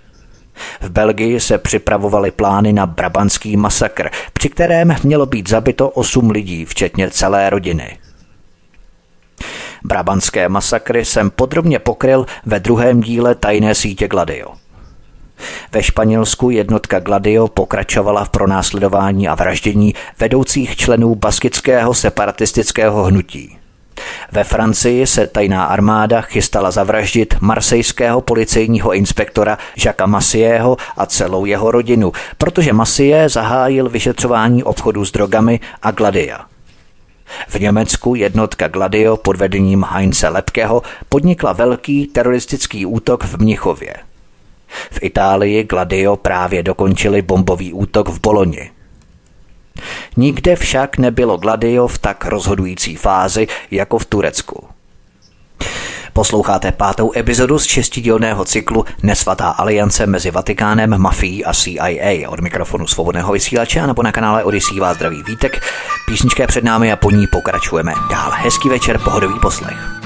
V Belgii se připravovaly plány na brabantský masakr, při kterém mělo být zabito osm lidí, včetně celé rodiny. Brabantské masakry jsem podrobně pokryl ve druhém díle tajné sítě Gladio. Ve Španělsku jednotka Gladio pokračovala v pronásledování a vraždění vedoucích členů baskického separatistického hnutí. Ve Francii se tajná armáda chystala zavraždit marsejského policejního inspektora Jacques Massieho a celou jeho rodinu, protože Massie zahájil vyšetřování obchodu s drogami a Gladia. V Německu jednotka Gladio pod vedením Heinze Lepkeho podnikla velký teroristický útok v Mnichově. V Itálii Gladio právě dokončili bombový útok v Boloni. Nikde však nebylo Gladio v tak rozhodující fázi jako v Turecku. Posloucháte pátou epizodu z šestidílného cyklu Nesvatá aliance mezi Vatikánem, mafií a CIA. Od mikrofonu svobodného vysílače a nebo na kanále Odisí vás zdraví vítek. Písnička je před námi a po ní pokračujeme dál. Hezký večer, pohodový poslech.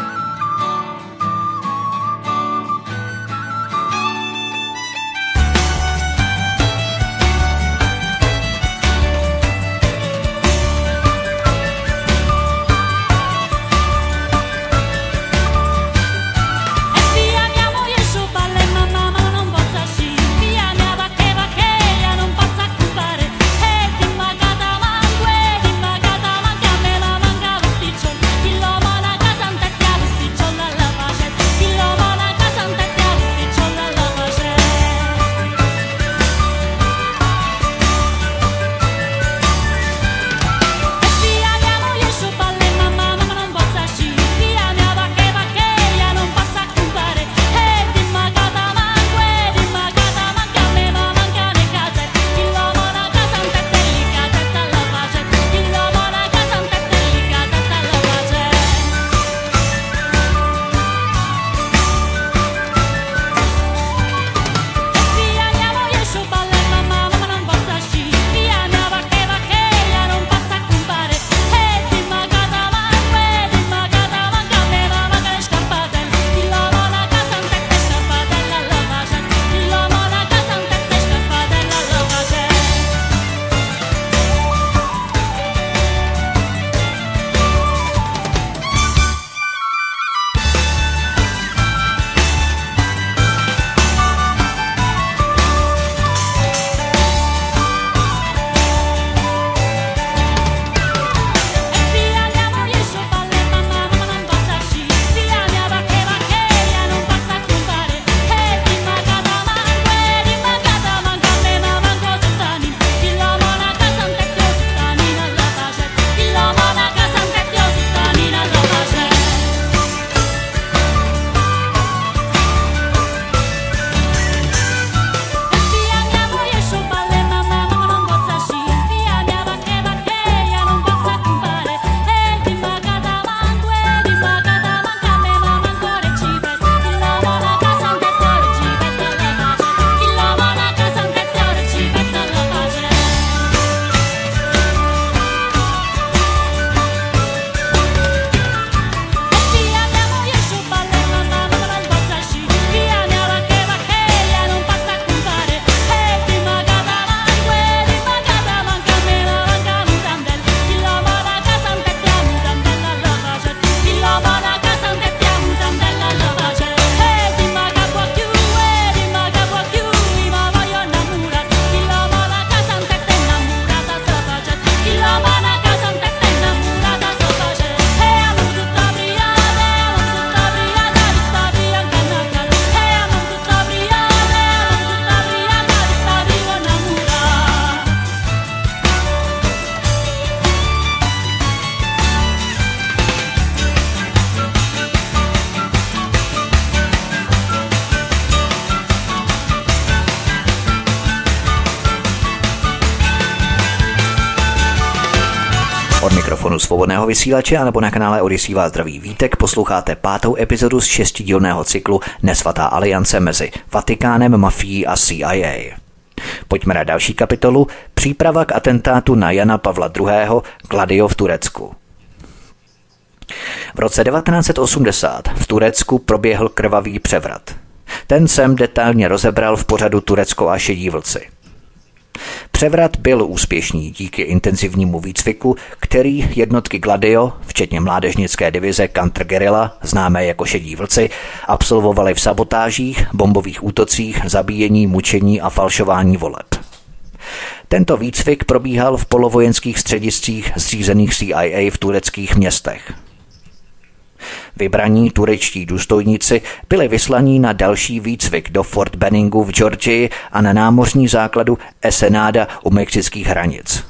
Svobodného vysílače a nebo na kanále Odisí vás zdraví vítek posloucháte pátou epizodu z šestidílného cyklu Nesvatá aliance mezi Vatikánem, mafií a CIA. Pojďme na další kapitolu Příprava k atentátu na Jana Pavla II. Gladio v Turecku. V roce 1980 v Turecku proběhl krvavý převrat. Ten jsem detailně rozebral v pořadu Turecko a šedí vlci. Převrat byl úspěšný díky intenzivnímu výcviku, který jednotky Gladio, včetně mládežnické divize Counter Guerrilla, známé jako šedí vlci, absolvovali v sabotážích, bombových útocích, zabíjení, mučení a falšování voleb. Tento výcvik probíhal v polovojenských střediscích zřízených CIA v tureckých městech. Vybraní turečtí důstojníci byli vyslaní na další výcvik do Fort Benningu v Georgii a na námořní základu Esenada u mexických hranic.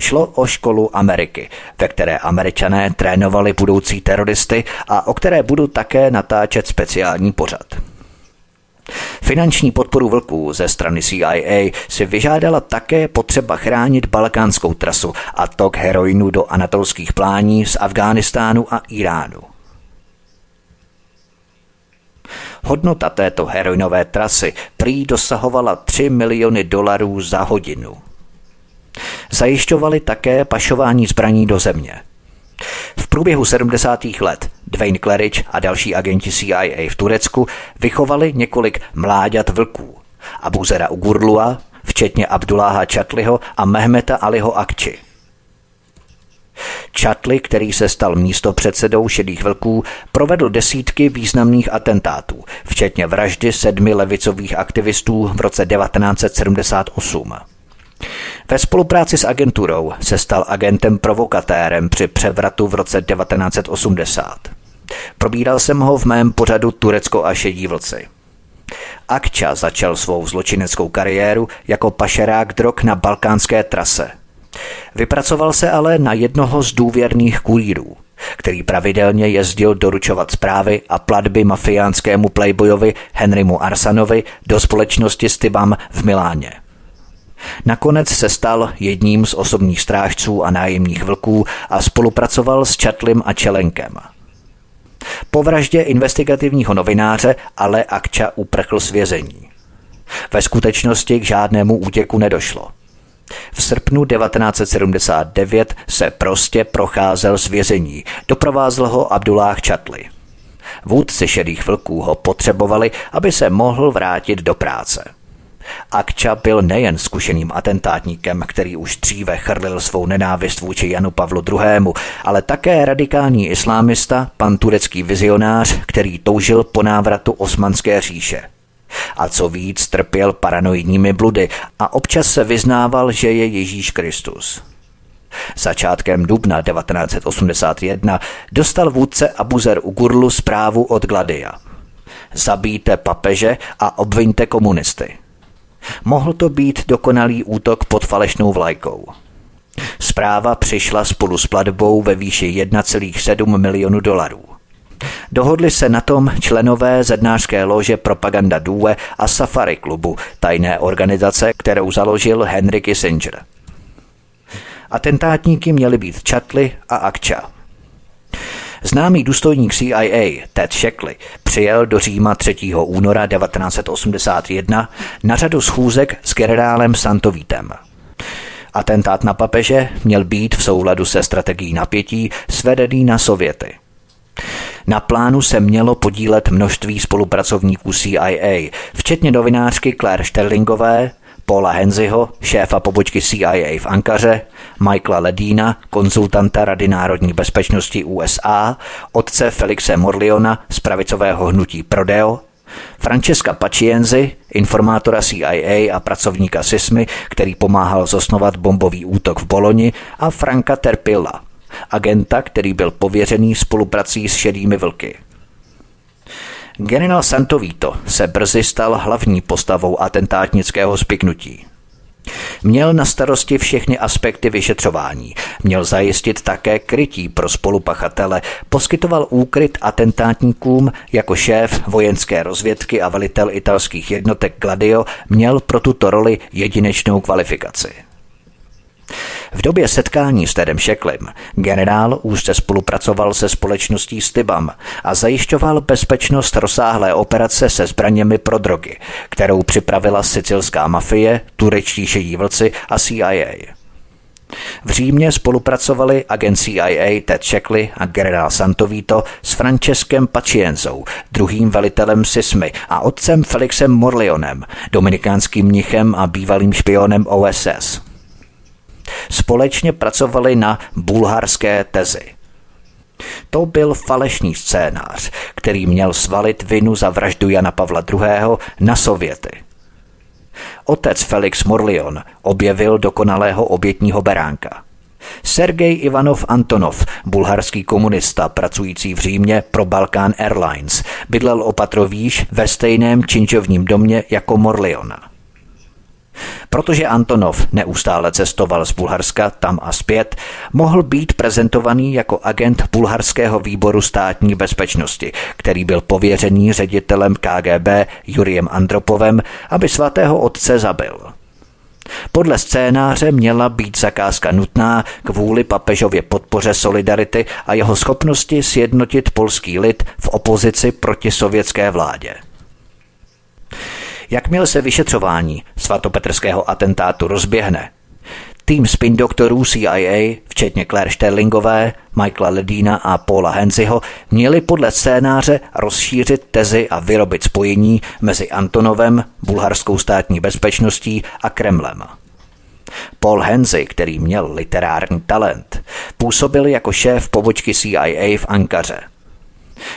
Šlo o školu Ameriky, ve které američané trénovali budoucí teroristy a o které budu také natáčet speciální pořad. Finanční podporu vlků ze strany CIA si vyžádala také potřeba chránit balkánskou trasu a tok heroinu do anatolských plání z Afghánistánu a Iránu. Hodnota této heroinové trasy prý dosahovala 3 miliony dolarů za hodinu. Zajišťovali také pašování zbraní do země – v průběhu 70. let Dwayne Claridge a další agenti CIA v Turecku vychovali několik mláďat vlků. Abuzera Ugurlua, včetně Abdulláha Čatliho a Mehmeta Aliho Akči. Čatli, který se stal místo předsedou šedých vlků, provedl desítky významných atentátů, včetně vraždy sedmi levicových aktivistů v roce 1978. Ve spolupráci s agenturou se stal agentem provokatérem při převratu v roce 1980. Probíral jsem ho v mém pořadu Turecko a šedí vlci. Akča začal svou zločineckou kariéru jako pašerák drog na balkánské trase. Vypracoval se ale na jednoho z důvěrných kurírů, který pravidelně jezdil doručovat zprávy a platby mafiánskému playboyovi Henrymu Arsanovi do společnosti Stibam v Miláně. Nakonec se stal jedním z osobních strážců a nájemních vlků a spolupracoval s Čatlem a Čelenkem. Po vraždě investigativního novináře ale Akča uprchl z vězení. Ve skutečnosti k žádnému útěku nedošlo. V srpnu 1979 se prostě procházel z vězení. Doprovázel ho Abdullah Čatli. Vůdci šedých vlků ho potřebovali, aby se mohl vrátit do práce. Akča byl nejen zkušeným atentátníkem, který už dříve chrlil svou nenávist vůči Janu Pavlu II., ale také radikální islámista, pan turecký vizionář, který toužil po návratu osmanské říše. A co víc, trpěl paranoidními bludy a občas se vyznával, že je Ježíš Kristus. Začátkem dubna 1981 dostal vůdce Abuzer Ugurlu zprávu od Gladia. Zabijte papeže a obviňte komunisty. Mohl to být dokonalý útok pod falešnou vlajkou. Zpráva přišla spolu s platbou ve výši 1,7 milionu dolarů. Dohodli se na tom členové zednářské lože Propaganda Due a Safari klubu, tajné organizace, kterou založil Henry Kissinger. Atentátníky měli být Chatli a Akča. Známý důstojník CIA Ted Shackley přijel do Říma 3. února 1981 na řadu schůzek s generálem Santovítem. Atentát na papeže měl být v souladu se strategií napětí svedený na Sověty. Na plánu se mělo podílet množství spolupracovníků CIA, včetně novinářky Claire Sterlingové, Paula Henziho, šéfa pobočky CIA v Ankaře, Michaela Ledína, konzultanta Rady národní bezpečnosti USA, otce Felixe Morliona z pravicového hnutí Prodeo, Francesca Pacienzi, informátora CIA a pracovníka SISMY, který pomáhal zosnovat bombový útok v Boloni, a Franka Terpilla, agenta, který byl pověřený spoluprací s šedými vlky. Generál Santovito se brzy stal hlavní postavou atentátnického spiknutí. Měl na starosti všechny aspekty vyšetřování, měl zajistit také krytí pro spolupachatele, poskytoval úkryt atentátníkům jako šéf vojenské rozvědky a velitel italských jednotek Gladio měl pro tuto roli jedinečnou kvalifikaci. V době setkání s Tedem Šeklim generál úzce spolupracoval se společností Stibam a zajišťoval bezpečnost rozsáhlé operace se zbraněmi pro drogy, kterou připravila sicilská mafie, turečtí šedí vlci a CIA. V Římě spolupracovali agent CIA Ted Shackley a generál Santovito s Franceskem Pacienzou, druhým velitelem SISMY a otcem Felixem Morleonem, dominikánským mnichem a bývalým špionem OSS. Společně pracovali na bulharské tezi. To byl falešný scénář, který měl svalit vinu za vraždu Jana Pavla II. na Sověty. Otec Felix Morlion objevil dokonalého obětního beránka. Sergej Ivanov Antonov, bulharský komunista pracující v Římě pro Balkán Airlines, bydlel opatrovíš ve stejném činčovním domě jako Morliona. Protože Antonov neustále cestoval z Bulharska tam a zpět, mohl být prezentovaný jako agent bulharského výboru státní bezpečnosti, který byl pověřený ředitelem KGB Juriem Andropovem, aby svatého otce zabil. Podle scénáře měla být zakázka nutná kvůli papežově podpoře solidarity a jeho schopnosti sjednotit polský lid v opozici proti sovětské vládě. Jakmile se vyšetřování svatopetrského atentátu rozběhne, tým spin doktorů CIA, včetně Claire Sterlingové, Michaela Ledína a Paula Henziho, měli podle scénáře rozšířit tezi a vyrobit spojení mezi Antonovem, bulharskou státní bezpečností a Kremlem. Paul Henzi, který měl literární talent, působil jako šéf pobočky CIA v Ankaře –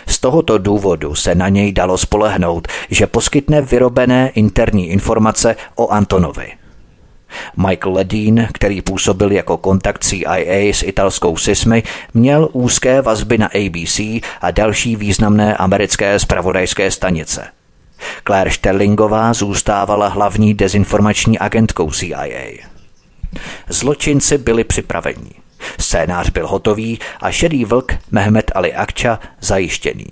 z tohoto důvodu se na něj dalo spolehnout, že poskytne vyrobené interní informace o Antonovi. Michael Ledín, který působil jako kontakt CIA s italskou SISMY, měl úzké vazby na ABC a další významné americké spravodajské stanice. Claire Sterlingová zůstávala hlavní dezinformační agentkou CIA. Zločinci byli připraveni. Scénář byl hotový a šedý vlk Mehmet Ali Akča zajištěný.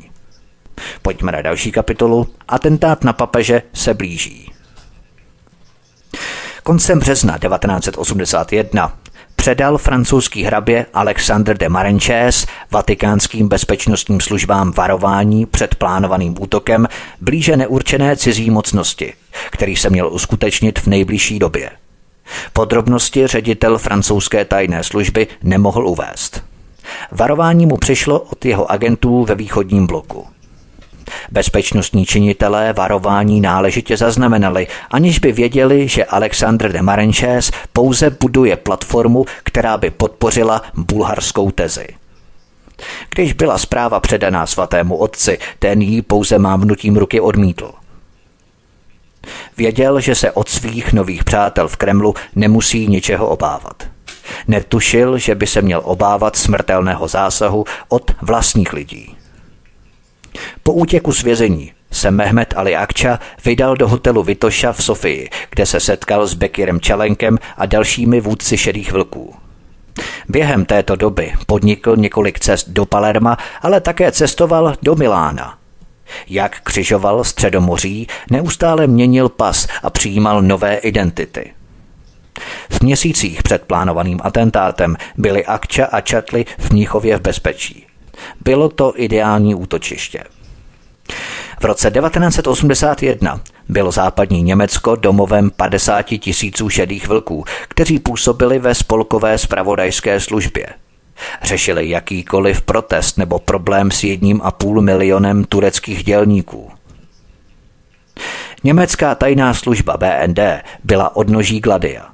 Pojďme na další kapitolu. Atentát na papeže se blíží. Koncem března 1981 předal francouzský hrabě Alexandre de Marenchés vatikánským bezpečnostním službám varování před plánovaným útokem blíže neurčené cizí mocnosti, který se měl uskutečnit v nejbližší době – Podrobnosti ředitel francouzské tajné služby nemohl uvést. Varování mu přišlo od jeho agentů ve východním bloku. Bezpečnostní činitelé varování náležitě zaznamenali, aniž by věděli, že Alexandr de Marenchés pouze buduje platformu, která by podpořila bulharskou tezi. Když byla zpráva předaná svatému otci, ten ji pouze mávnutím ruky odmítl – Věděl, že se od svých nových přátel v Kremlu nemusí ničeho obávat. Netušil, že by se měl obávat smrtelného zásahu od vlastních lidí. Po útěku z vězení se Mehmet Ali Akča vydal do hotelu Vitoša v Sofii, kde se setkal s Bekirem Čelenkem a dalšími vůdci šedých vlků. Během této doby podnikl několik cest do Palerma, ale také cestoval do Milána – jak křižoval středomoří, neustále měnil pas a přijímal nové identity. V měsících před plánovaným atentátem byli Akča a Čatli v Mnichově v bezpečí. Bylo to ideální útočiště. V roce 1981 bylo západní Německo domovem 50 tisíců šedých vlků, kteří působili ve spolkové spravodajské službě – Řešili jakýkoliv protest nebo problém s jedním a půl milionem tureckých dělníků. Německá tajná služba BND byla odnoží Gladia.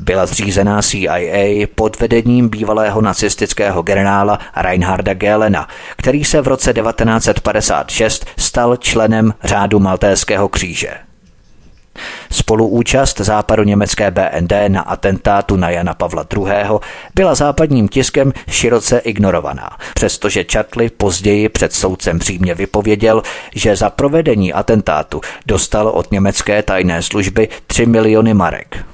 Byla zřízená CIA pod vedením bývalého nacistického generála Reinharda Gelena, který se v roce 1956 stal členem řádu Maltéského kříže. Spoluúčast západoněmecké BND na atentátu na Jana Pavla II. byla západním tiskem široce ignorovaná, přestože Čatli později před soudcem Římě vypověděl, že za provedení atentátu dostal od německé tajné služby 3 miliony marek.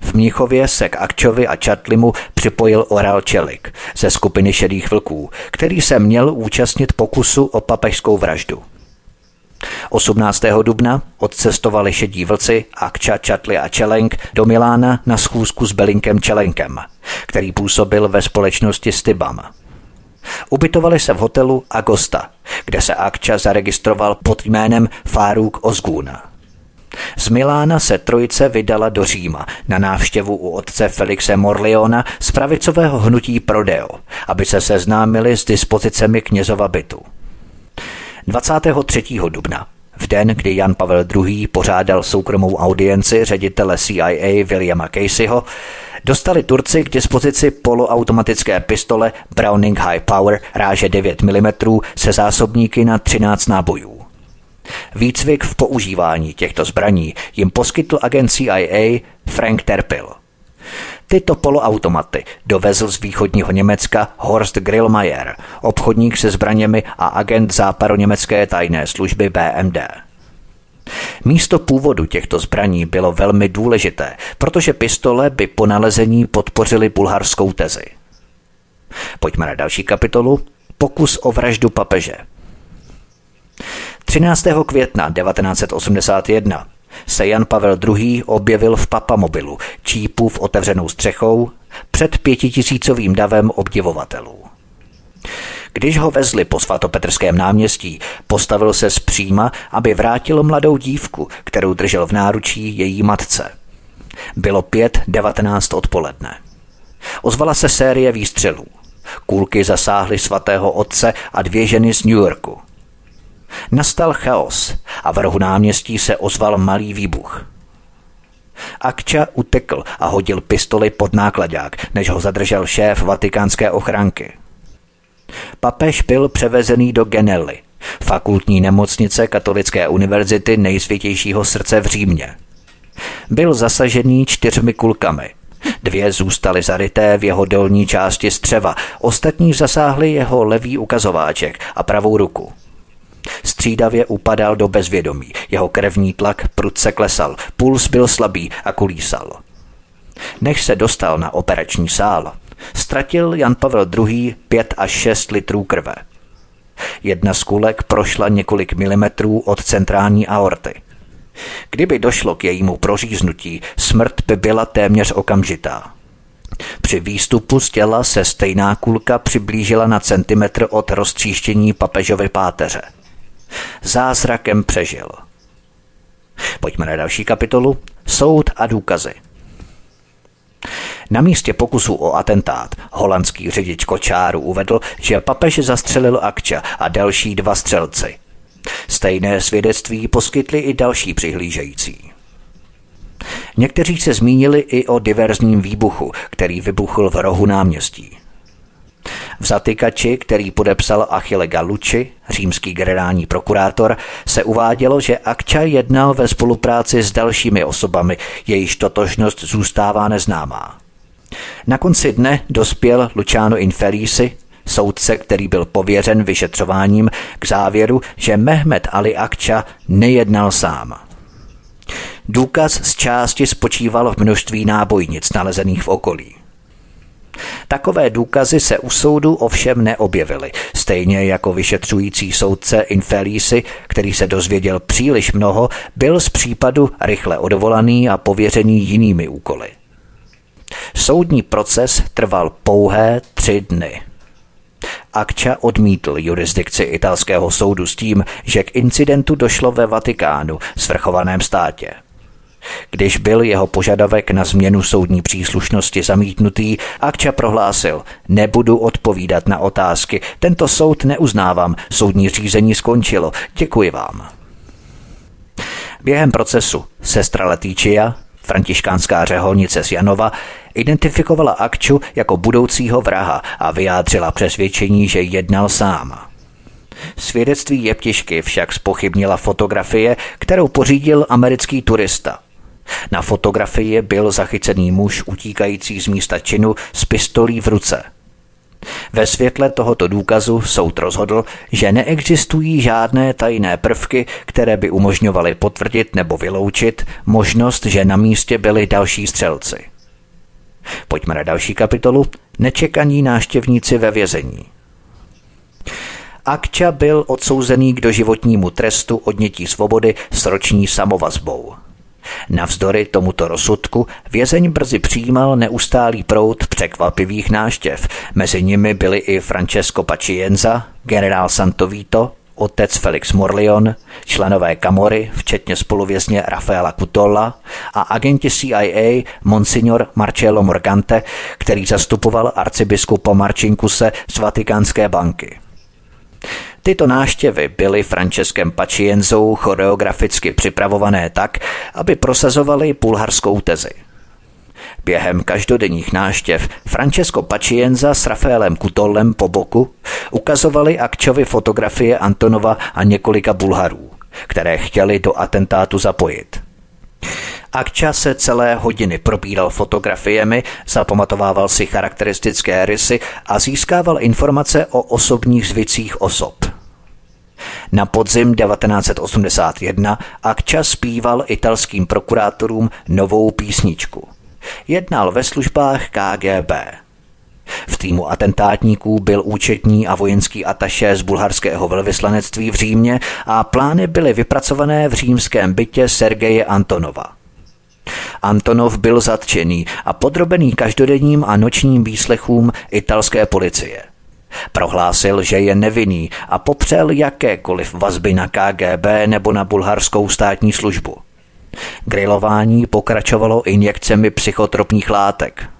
V Mnichově se k Akčovi a Čatlimu připojil Oral Čelik ze skupiny šedých vlků, který se měl účastnit pokusu o papežskou vraždu. 18. dubna odcestovali šedí vlci Akča, Čatli a Čelenk do Milána na schůzku s Belinkem Čelenkem, který působil ve společnosti Stibam. Ubytovali se v hotelu Agosta, kde se Akča zaregistroval pod jménem Faruk Ozguna. Z Milána se trojice vydala do Říma na návštěvu u otce Felixe Morleona z pravicového hnutí Prodeo, aby se seznámili s dispozicemi knězova bytu. 23. dubna v den, kdy Jan Pavel II. pořádal soukromou audienci ředitele CIA Williama Caseyho, dostali Turci k dispozici poloautomatické pistole Browning High Power ráže 9 mm se zásobníky na 13 nábojů. Výcvik v používání těchto zbraní jim poskytl agent CIA Frank Terpil. Tyto poloautomaty dovezl z východního Německa Horst Grillmeier, obchodník se zbraněmi a agent západoněmecké tajné služby BMD. Místo původu těchto zbraní bylo velmi důležité, protože pistole by po nalezení podpořily bulharskou tezi. Pojďme na další kapitolu. Pokus o vraždu papeže. 13. května 1981 se Jan Pavel II. objevil v papamobilu, čípu v otevřenou střechou, před pětitisícovým davem obdivovatelů. Když ho vezli po svatopetrském náměstí, postavil se zpříma, aby vrátil mladou dívku, kterou držel v náručí její matce. Bylo pět devatenáct odpoledne. Ozvala se série výstřelů. Kulky zasáhly svatého otce a dvě ženy z New Yorku. Nastal chaos a v rohu náměstí se ozval malý výbuch. Akča utekl a hodil pistoli pod nákladák, než ho zadržel šéf vatikánské ochranky. Papež byl převezený do Genelli, fakultní nemocnice Katolické univerzity nejsvětějšího srdce v Římě. Byl zasažený čtyřmi kulkami. Dvě zůstaly zaryté v jeho dolní části střeva, ostatní zasáhly jeho levý ukazováček a pravou ruku. Střídavě upadal do bezvědomí, jeho krevní tlak prudce klesal, puls byl slabý a kulísal. Než se dostal na operační sál, ztratil Jan Pavel II. 5 až 6 litrů krve. Jedna z kulek prošla několik milimetrů od centrální aorty. Kdyby došlo k jejímu proříznutí, smrt by byla téměř okamžitá. Při výstupu z těla se stejná kulka přiblížila na centimetr od roztříštění papežovy páteře. Zázrakem přežil. Pojďme na další kapitolu. Soud a důkazy. Na místě pokusu o atentát holandský řidič kočáru uvedl, že papež zastřelil Akča a další dva střelci. Stejné svědectví poskytli i další přihlížející. Někteří se zmínili i o diverzním výbuchu, který vybuchl v rohu náměstí. V zatykači, který podepsal Achille Gallucci, římský generální prokurátor, se uvádělo, že Akča jednal ve spolupráci s dalšími osobami, jejíž totožnost zůstává neznámá. Na konci dne dospěl Luciano Infelisi, soudce, který byl pověřen vyšetřováním, k závěru, že Mehmet Ali Akča nejednal sám. Důkaz z části spočíval v množství nábojnic nalezených v okolí. Takové důkazy se u soudu ovšem neobjevily, stejně jako vyšetřující soudce Infelisi, který se dozvěděl příliš mnoho, byl z případu rychle odvolaný a pověřený jinými úkoly. Soudní proces trval pouhé tři dny. Akča odmítl jurisdikci italského soudu s tím, že k incidentu došlo ve Vatikánu, svrchovaném státě. Když byl jeho požadavek na změnu soudní příslušnosti zamítnutý, Akča prohlásil, nebudu odpovídat na otázky, tento soud neuznávám, soudní řízení skončilo, děkuji vám. Během procesu sestra Letýčia, františkánská řeholnice z Janova, identifikovala Akču jako budoucího vraha a vyjádřila přesvědčení, že jednal sám. Svědectví jeptišky však spochybnila fotografie, kterou pořídil americký turista. Na fotografii byl zachycený muž utíkající z místa činu s pistolí v ruce. Ve světle tohoto důkazu soud rozhodl, že neexistují žádné tajné prvky, které by umožňovaly potvrdit nebo vyloučit možnost, že na místě byli další střelci. Pojďme na další kapitolu. Nečekaní náštěvníci ve vězení. Akča byl odsouzený k doživotnímu trestu odnětí svobody s roční samovazbou. Navzdory tomuto rozsudku vězeň brzy přijímal neustálý proud překvapivých náštěv. Mezi nimi byli i Francesco Pacienza, generál Santovito, otec Felix Morlion, členové Kamory, včetně spoluvězně Rafaela Cutolla a agenti CIA Monsignor Marcello Morgante, který zastupoval arcibiskupa Marčinkuse z Vatikánské banky. Tyto náštěvy byly Franceskem Pacienzou choreograficky připravované tak, aby prosazovali bulharskou tezi. Během každodenních náštěv Francesco Pacienza s Rafaelem Kutolem po boku ukazovali Akčovi fotografie Antonova a několika Bulharů, které chtěli do atentátu zapojit. Akča se celé hodiny probíral fotografiemi, zapamatovával si charakteristické rysy a získával informace o osobních zvicích osob. Na podzim 1981 Akča zpíval italským prokurátorům novou písničku. Jednal ve službách KGB. V týmu atentátníků byl účetní a vojenský ataše z bulharského velvyslanectví v Římě a plány byly vypracované v římském bytě Sergeje Antonova. Antonov byl zatčený a podrobený každodenním a nočním výslechům italské policie. Prohlásil, že je nevinný a popřel jakékoliv vazby na KGB nebo na bulharskou státní službu. Grilování pokračovalo injekcemi psychotropních látek.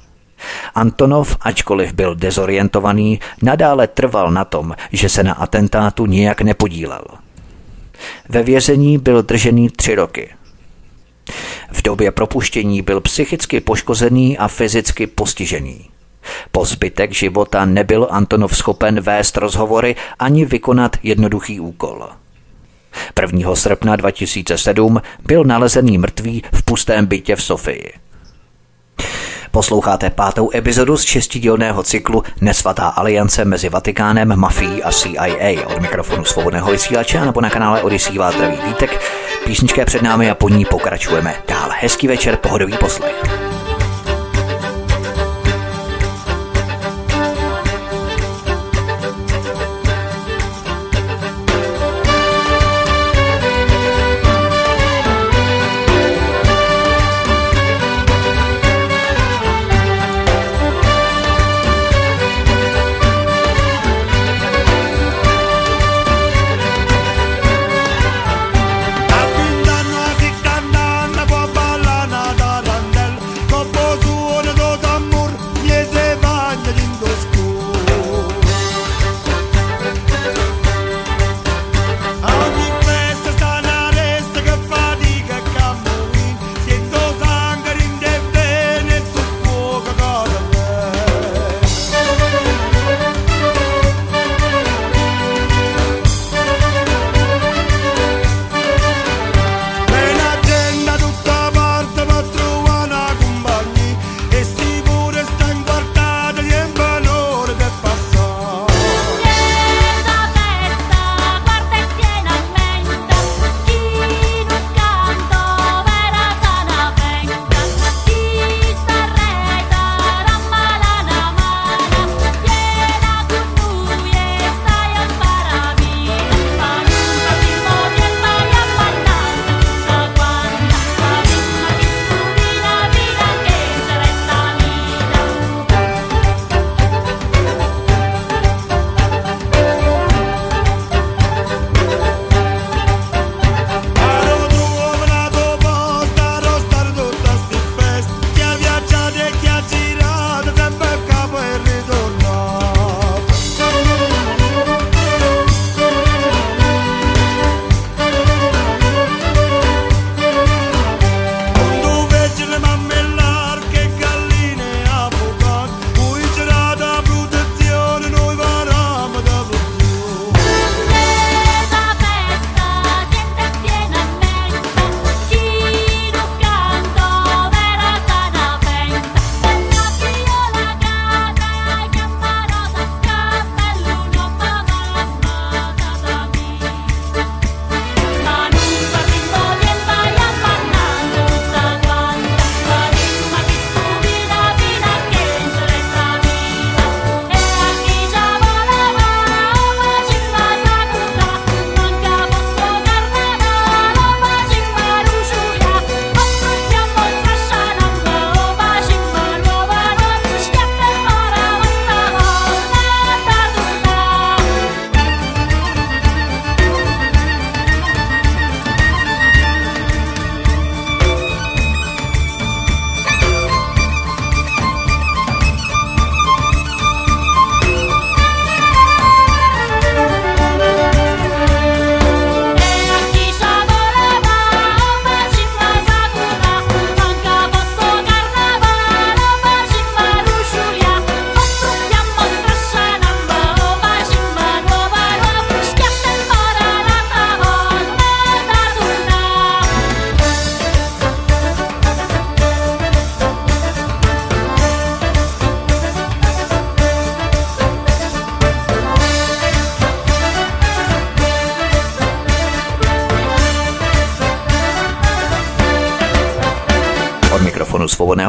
Antonov, ačkoliv byl dezorientovaný, nadále trval na tom, že se na atentátu nijak nepodílel. Ve vězení byl držený tři roky. V době propuštění byl psychicky poškozený a fyzicky postižený. Po zbytek života nebyl Antonov schopen vést rozhovory ani vykonat jednoduchý úkol. 1. srpna 2007 byl nalezený mrtvý v pustém bytě v Sofii. Posloucháte pátou epizodu z šestidílného cyklu Nesvatá aliance mezi Vatikánem, mafií a CIA. Od mikrofonu svobodného vysílače nebo na kanále Odisí vás zdraví vítek. Písnička je před námi a po ní pokračujeme dál. Hezký večer, pohodový poslech.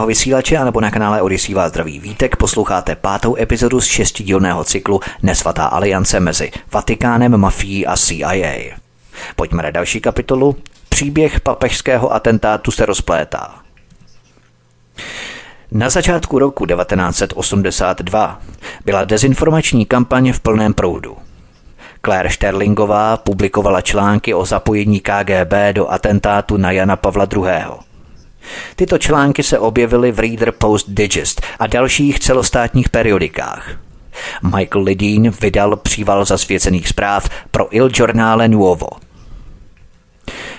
Svobodného vysílače anebo na kanále Odisí vás zdraví vítek posloucháte pátou epizodu z šestidílného cyklu Nesvatá aliance mezi Vatikánem, mafií a CIA. Pojďme na další kapitolu. Příběh papežského atentátu se rozplétá. Na začátku roku 1982 byla dezinformační kampaň v plném proudu. Claire Sterlingová publikovala články o zapojení KGB do atentátu na Jana Pavla II. Tyto články se objevily v Reader Post Digest a dalších celostátních periodikách. Michael Lidín vydal příval zasvěcených zpráv pro Il Giornale Nuovo.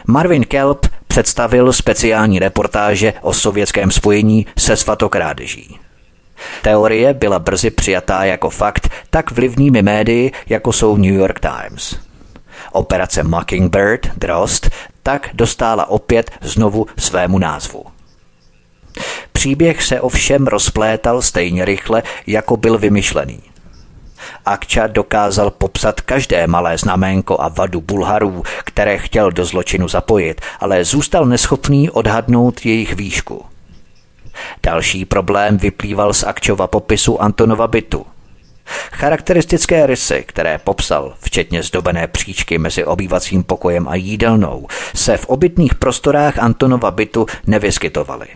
Marvin Kelp představil speciální reportáže o sovětském spojení se svatokrádeží. Teorie byla brzy přijatá jako fakt tak vlivnými médii, jako jsou New York Times. Operace Mockingbird, Drost, tak dostála opět znovu svému názvu. Příběh se ovšem rozplétal stejně rychle, jako byl vymyšlený. Akča dokázal popsat každé malé znaménko a vadu Bulharů, které chtěl do zločinu zapojit, ale zůstal neschopný odhadnout jejich výšku – Další problém vyplýval z Akčova popisu Antonova bytu. Charakteristické rysy, které popsal, včetně zdobené příčky mezi obývacím pokojem a jídelnou, se v obytných prostorách Antonova bytu nevyskytovaly.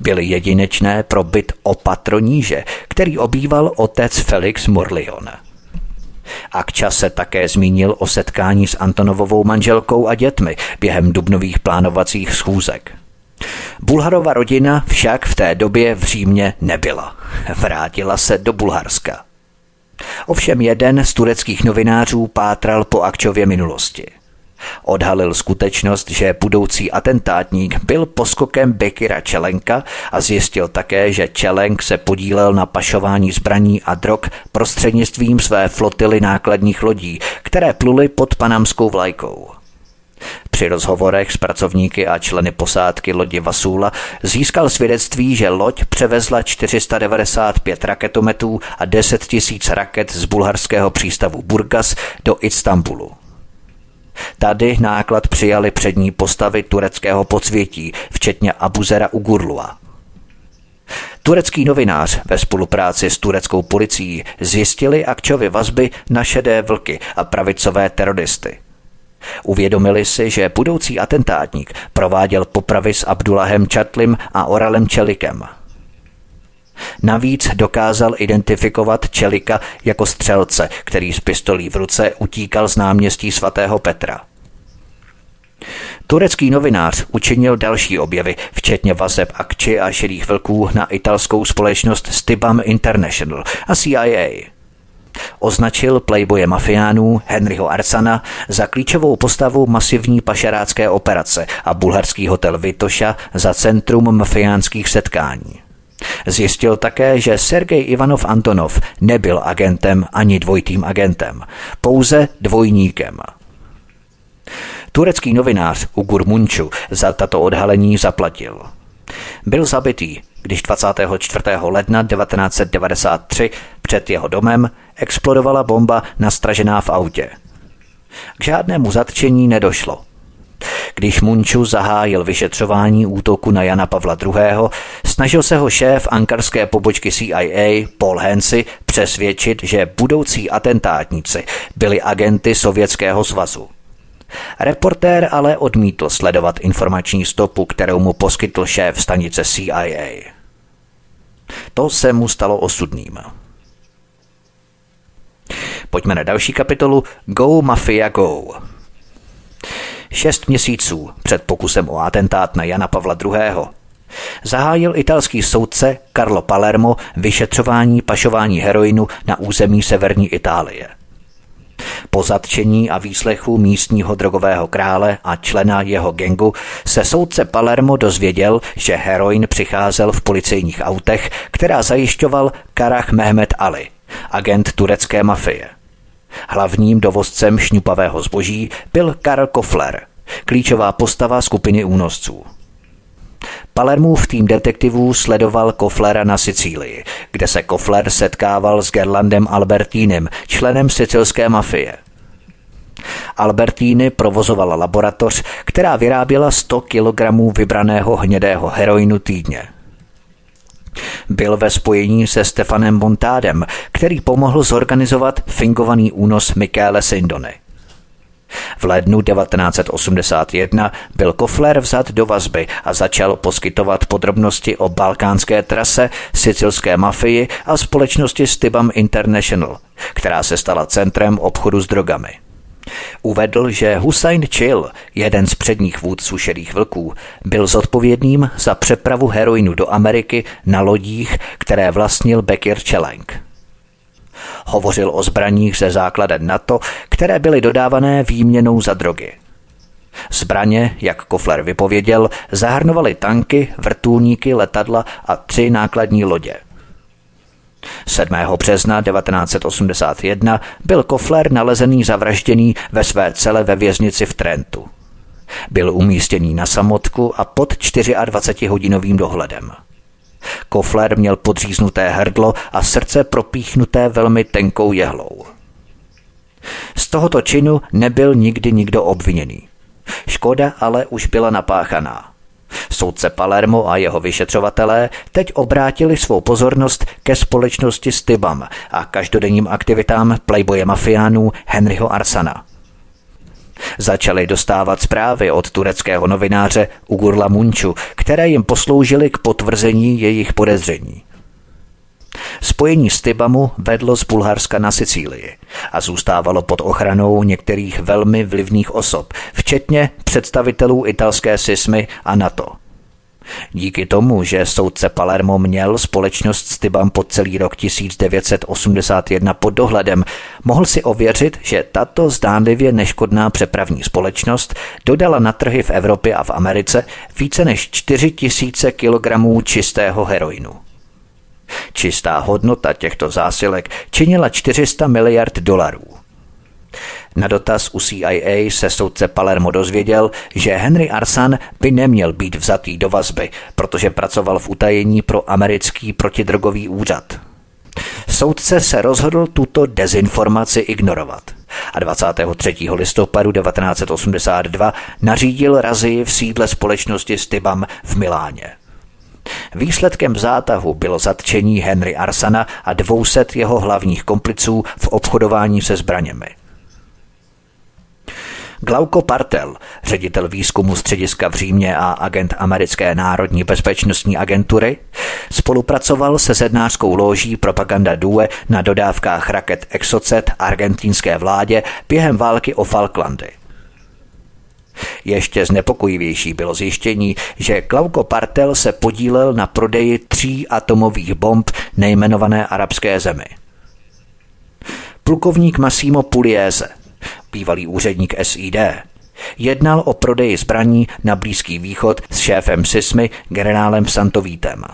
Byly jedinečné pro byt o patroníže, který obýval otec Felix Morlion. Akča se také zmínil o setkání s Antonovovou manželkou a dětmi během dubnových plánovacích schůzek. Bulharova rodina však v té době v Římě nebyla. Vrátila se do Bulharska. Ovšem jeden z tureckých novinářů pátral po Akčově minulosti. Odhalil skutečnost, že budoucí atentátník byl poskokem Bekira Čelenka a zjistil také, že Čelenk se podílel na pašování zbraní a drog prostřednictvím své flotily nákladních lodí, které pluly pod panamskou vlajkou. Při rozhovorech s pracovníky a členy posádky lodi Vasula získal svědectví, že loď převezla 495 raketometů a 10 tisíc raket z bulharského přístavu Burgas do Istanbulu. Tady náklad přijali přední postavy tureckého podsvětí, včetně Abuzera Ugurlua. Turecký novinář ve spolupráci s tureckou policií zjistili Akčovy vazby na šedé vlky a pravicové teroristy – Uvědomili si, že budoucí atentátník prováděl popravy s Abdullahem Čatlim a Oralem Čelikem. Navíc dokázal identifikovat Čelika jako střelce, který s pistolí v ruce utíkal z náměstí svatého Petra. Turecký novinář učinil další objevy, včetně vazeb Akči a šedých vlků na italskou společnost Stibam International a CIA – Označil playboye mafiánů Henryho Arsana za klíčovou postavu masivní pašerácké operace a bulharský hotel Vitoša za centrum mafiánských setkání. Zjistil také, že Sergej Ivanov Antonov nebyl agentem ani dvojitým agentem, pouze dvojníkem. Turecký novinář Ugur Munču za tato odhalení zaplatil. Byl zabitý, když 24. ledna 1993 před jeho domem explodovala bomba nastražená v autě. K žádnému zatčení nedošlo. Když Munču zahájil vyšetřování útoku na Jana Pavla II., snažil se ho šéf ankarské pobočky CIA Paul Hensy přesvědčit, že budoucí atentátníci byli agenty Sovětského svazu. Reportér ale odmítl sledovat informační stopu, kterou mu poskytl šéf stanice CIA. To se mu stalo osudným. Pojďme na další kapitolu Go Mafia Go. Šest měsíců před pokusem o atentát na Jana Pavla II. zahájil italský soudce Carlo Palermo vyšetřování pašování heroinu na území severní Itálie. Po zatčení a výslechu místního drogového krále a člena jeho gengu se soudce Palermo dozvěděl, že heroin přicházel v policejních autech, která zajišťoval Karach Mehmet Ali, agent turecké mafie. Hlavním dovozcem šňupavého zboží byl Karl Kofler, klíčová postava skupiny únosců. Palermův tým detektivů sledoval Koflera na Sicílii, kde se Kofler setkával s Gerlandem Albertínem, členem sicilské mafie. Albertíny provozovala laboratoř, která vyráběla 100 kg vybraného hnědého heroinu týdně. Byl ve spojení se Stefanem Montádem, který pomohl zorganizovat fingovaný únos Mikéle Sindony. V lednu 1981 byl Kofler vzat do vazby a začal poskytovat podrobnosti o balkánské trase, sicilské mafii a společnosti Stibam International, která se stala centrem obchodu s drogami. Uvedl, že Hussein Chill, jeden z předních vůdců šedých vlků, byl zodpovědným za přepravu heroinu do Ameriky na lodích, které vlastnil Bekir Čelenk. Hovořil o zbraních ze základen NATO, které byly dodávané výměnou za drogy. Zbraně, jak Kofler vypověděl, zahrnovaly tanky, vrtulníky, letadla a tři nákladní lodě. 7. března 1981 byl Kofler nalezený zavražděný ve své cele ve věznici v Trentu. Byl umístěný na samotku a pod 24-hodinovým dohledem. Kofler měl podříznuté hrdlo a srdce propíchnuté velmi tenkou jehlou. Z tohoto činu nebyl nikdy nikdo obviněný. Škoda ale už byla napáchaná. Soudce Palermo a jeho vyšetřovatelé teď obrátili svou pozornost ke společnosti Stibam a každodenním aktivitám playboye mafiánů Henryho Arsana. Začali dostávat zprávy od tureckého novináře Ugurla Munču, které jim posloužily k potvrzení jejich podezření. Spojení s Tybamu vedlo z Bulharska na Sicílii a zůstávalo pod ochranou některých velmi vlivných osob, včetně představitelů italské sismy a NATO – Díky tomu, že soudce Palermo měl společnost s Tybam po celý rok 1981 pod dohledem, mohl si ověřit, že tato zdánlivě neškodná přepravní společnost dodala na trhy v Evropě a v Americe více než 4 tisíce kilogramů čistého heroinu. Čistá hodnota těchto zásilek činila 400 miliard dolarů. Na dotaz u CIA se soudce Palermo dozvěděl, že Henry Arsan by neměl být vzatý do vazby, protože pracoval v utajení pro americký protidrogový úřad. Soudce se rozhodl tuto dezinformaci ignorovat a 23. listopadu 1982 nařídil razy v sídle společnosti Stibam v Miláně. Výsledkem zátahu bylo zatčení Henry Arsana a 200 jeho hlavních kompliců v obchodování se zbraněmi. Glauko Partel, ředitel výzkumu střediska v Římě a agent americké národní bezpečnostní agentury, spolupracoval se sednářskou loží Propaganda Due na dodávkách raket Exocet argentínské vládě během války o Falklandy. Ještě znepokojivější bylo zjištění, že Klauko Partel se podílel na prodeji tří atomových bomb nejmenované arabské zemi. Plukovník Massimo Pugliese bývalý úředník SID, jednal o prodeji zbraní na Blízký východ s šéfem SISMY generálem Santovítem.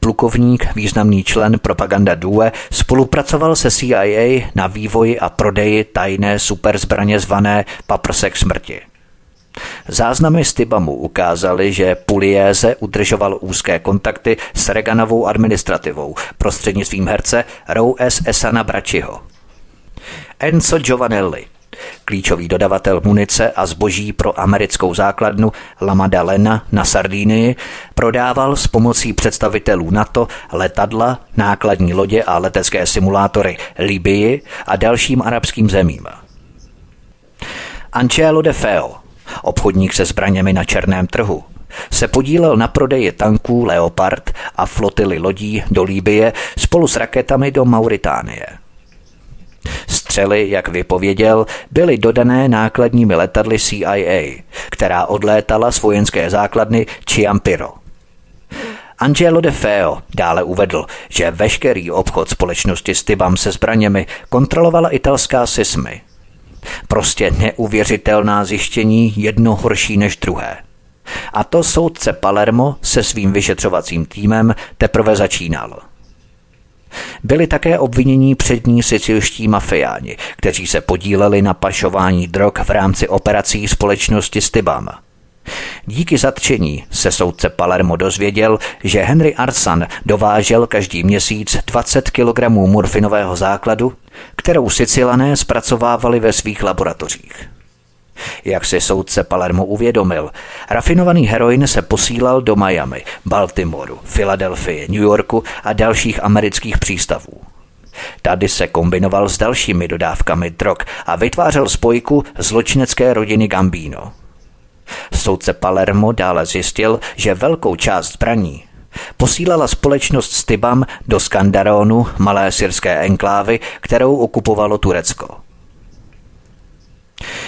Plukovník, významný člen propaganda DUE, spolupracoval se CIA na vývoji a prodeji tajné superzbraně zvané paprsek smrti. Záznamy z Tibamu ukázaly, že Puliéze udržoval úzké kontakty s Reganovou administrativou prostřednictvím herce Roues Esana Bračiho. Enzo Giovanelli, klíčový dodavatel munice a zboží pro americkou základnu La Maddalena na Sardínii, prodával s pomocí představitelů NATO letadla, nákladní lodě a letecké simulátory Libii a dalším arabským zemím. Angelo de Feo, obchodník se zbraněmi na černém trhu, se podílel na prodeji tanků Leopard a flotily lodí do Líbie spolu s raketami do Mauritánie – Střely, jak vypověděl, byly dodané nákladními letadly CIA, která odlétala z vojenské základny Ciampiro. Angelo de Feo dále uvedl, že veškerý obchod společnosti s Tibam se zbraněmi kontrolovala italská SISMY. Prostě neuvěřitelná zjištění, jedno horší než druhé. A to soudce Palermo se svým vyšetřovacím týmem teprve začínal. Byli také obvinění přední sicilští mafiáni, kteří se podíleli na pašování drog v rámci operací společnosti Stibam. Díky zatčení se soudce Palermo dozvěděl, že Henry Arsan dovážel každý měsíc 20 kg morfinového základu, kterou Sicilané zpracovávali ve svých laboratořích. Jak si soudce Palermo uvědomil, rafinovaný heroin se posílal do Miami, Baltimoru, Filadelfii, New Yorku a dalších amerických přístavů. Tady se kombinoval s dalšími dodávkami drog a vytvářel spojku zločinecké rodiny Gambino. Soudce Palermo dále zjistil, že velkou část zbraní posílala společnost Stibam do Skandaronu, malé syrské enklávy, kterou okupovalo Turecko.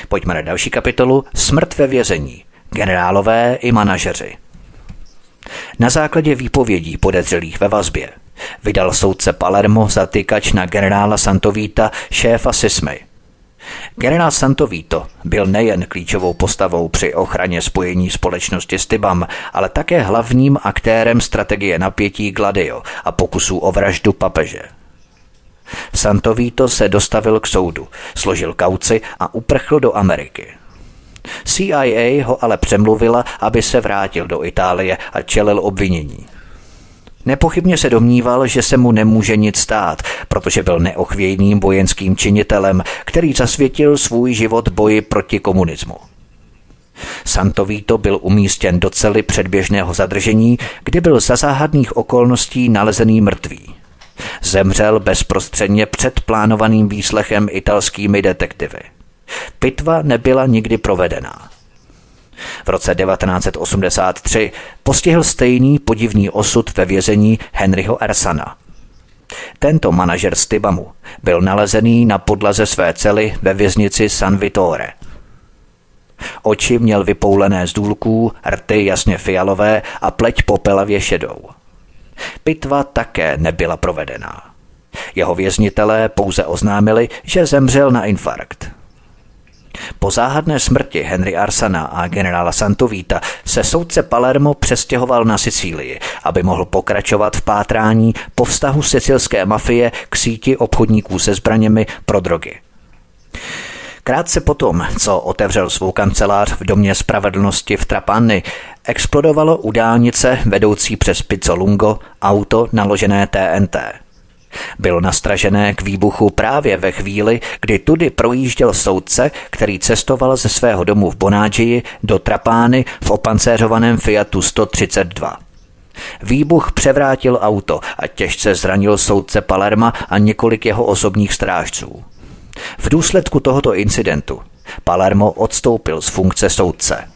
Pojďme na další kapitolu Smrt ve vězení. Generálové i manažeři. Na základě výpovědí podezřelých ve vazbě vydal soudce Palermo zatýkač na generála Santovíta, šéfa Sismy. Generál Santovito byl nejen klíčovou postavou při ochraně spojení společnosti s Tibam, ale také hlavním aktérem strategie napětí Gladio a pokusů o vraždu papeže. Santovito se dostavil k soudu, složil kauci a uprchl do Ameriky. CIA ho ale přemluvila, aby se vrátil do Itálie a čelil obvinění. Nepochybně se domníval, že se mu nemůže nic stát, protože byl neochvějným vojenským činitelem, který zasvětil svůj život boji proti komunismu. Santovito byl umístěn do cely předběžného zadržení, kdy byl za záhadných okolností nalezený mrtvý. Zemřel bezprostředně před plánovaným výslechem italskými detektivy. Pitva nebyla nikdy provedená. V roce 1983 postihl stejný podivný osud ve vězení Henryho Ersana. Tento manažer Stibamu byl nalezený na podlaze své cely ve věznici San Vittore. Oči měl vypoulené z důlků, rty jasně fialové a pleť popelavě šedou. Pitva také nebyla provedená. Jeho věznitelé pouze oznámili, že zemřel na infarkt. Po záhadné smrti Henry Arsana a generála Santovíta se soudce Palermo přestěhoval na Sicílii, aby mohl pokračovat v pátrání po vztahu sicilské mafie k síti obchodníků se zbraněmi pro drogy. Krátce potom, co otevřel svou kancelář v Domě spravedlnosti v Trapani, explodovalo u dálnice vedoucí přes Pizzolungo auto naložené TNT – bylo nastražené k výbuchu právě ve chvíli, kdy tudy projížděl soudce, který cestoval ze svého domu v Bonádžii do Trapány v opancéřovaném Fiatu 132. Výbuch převrátil auto a těžce zranil soudce Palerma a několik jeho osobních strážců. V důsledku tohoto incidentu Palermo odstoupil z funkce soudce.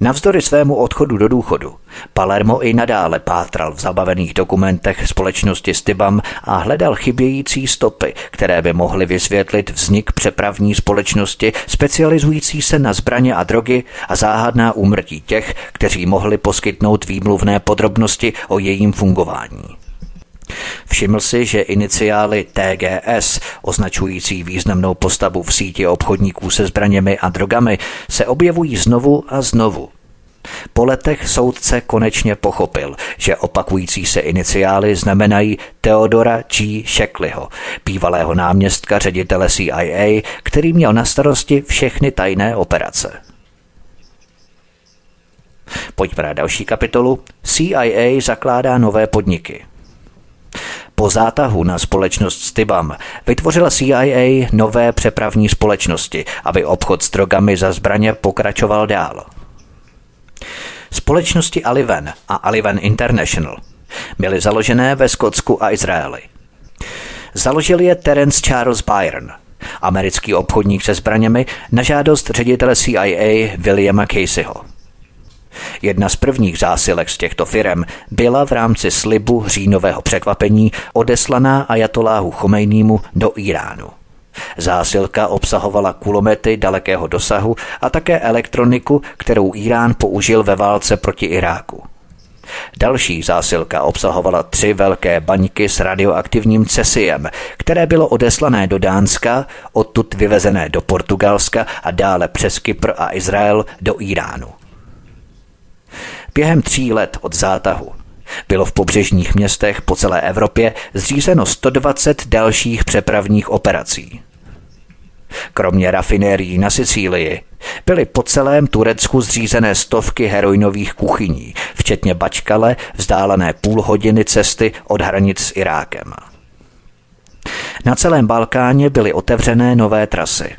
Navzdory svému odchodu do důchodu, Palermo i nadále pátral v zabavených dokumentech společnosti Stibam a hledal chybějící stopy, které by mohly vysvětlit vznik přepravní společnosti specializující se na zbraně a drogy a záhadná úmrtí těch, kteří mohli poskytnout výmluvné podrobnosti o jejím fungování. Všiml si, že iniciály TGS, označující významnou postavu v síti obchodníků se zbraněmi a drogami, se objevují znovu a znovu. Po letech soudce konečně pochopil, že opakující se iniciály znamenají Theodora G. Shackleyho, bývalého náměstka ředitele CIA, který měl na starosti všechny tajné operace. Pojďme na další kapitolu. CIA zakládá nové podniky. Po zátahu na společnost Stibam vytvořila CIA nové přepravní společnosti, aby obchod s drogami za zbraně pokračoval dál. Společnosti Aliven a Aliven International byly založené ve Skotsku a Izraeli. Založil je Terence Charles Byron, americký obchodník se zbraněmi, na žádost ředitele CIA Williama Caseyho. Jedna z prvních zásilek z těchto firem byla v rámci slibu říjnového překvapení odeslaná Ajatoláhu Chomejnímu do Iránu. Zásilka obsahovala kulomety dalekého dosahu a také elektroniku, kterou Irán použil ve válce proti Iráku. Další zásilka obsahovala tři velké baňky s radioaktivním cesiem, které bylo odeslané do Dánska, odtud vyvezené do Portugalska a dále přes Kypr a Izrael do Iránu. Během tří let od zátahu bylo v pobřežních městech po celé Evropě zřízeno 120 dalších přepravních operací. Kromě rafinérií na Sicílii byly po celém Turecku zřízené stovky heroinových kuchyní, včetně Bačkale, vzdálené půl hodiny cesty od hranic s Irákem. Na celém Balkáně byly otevřené nové trasy.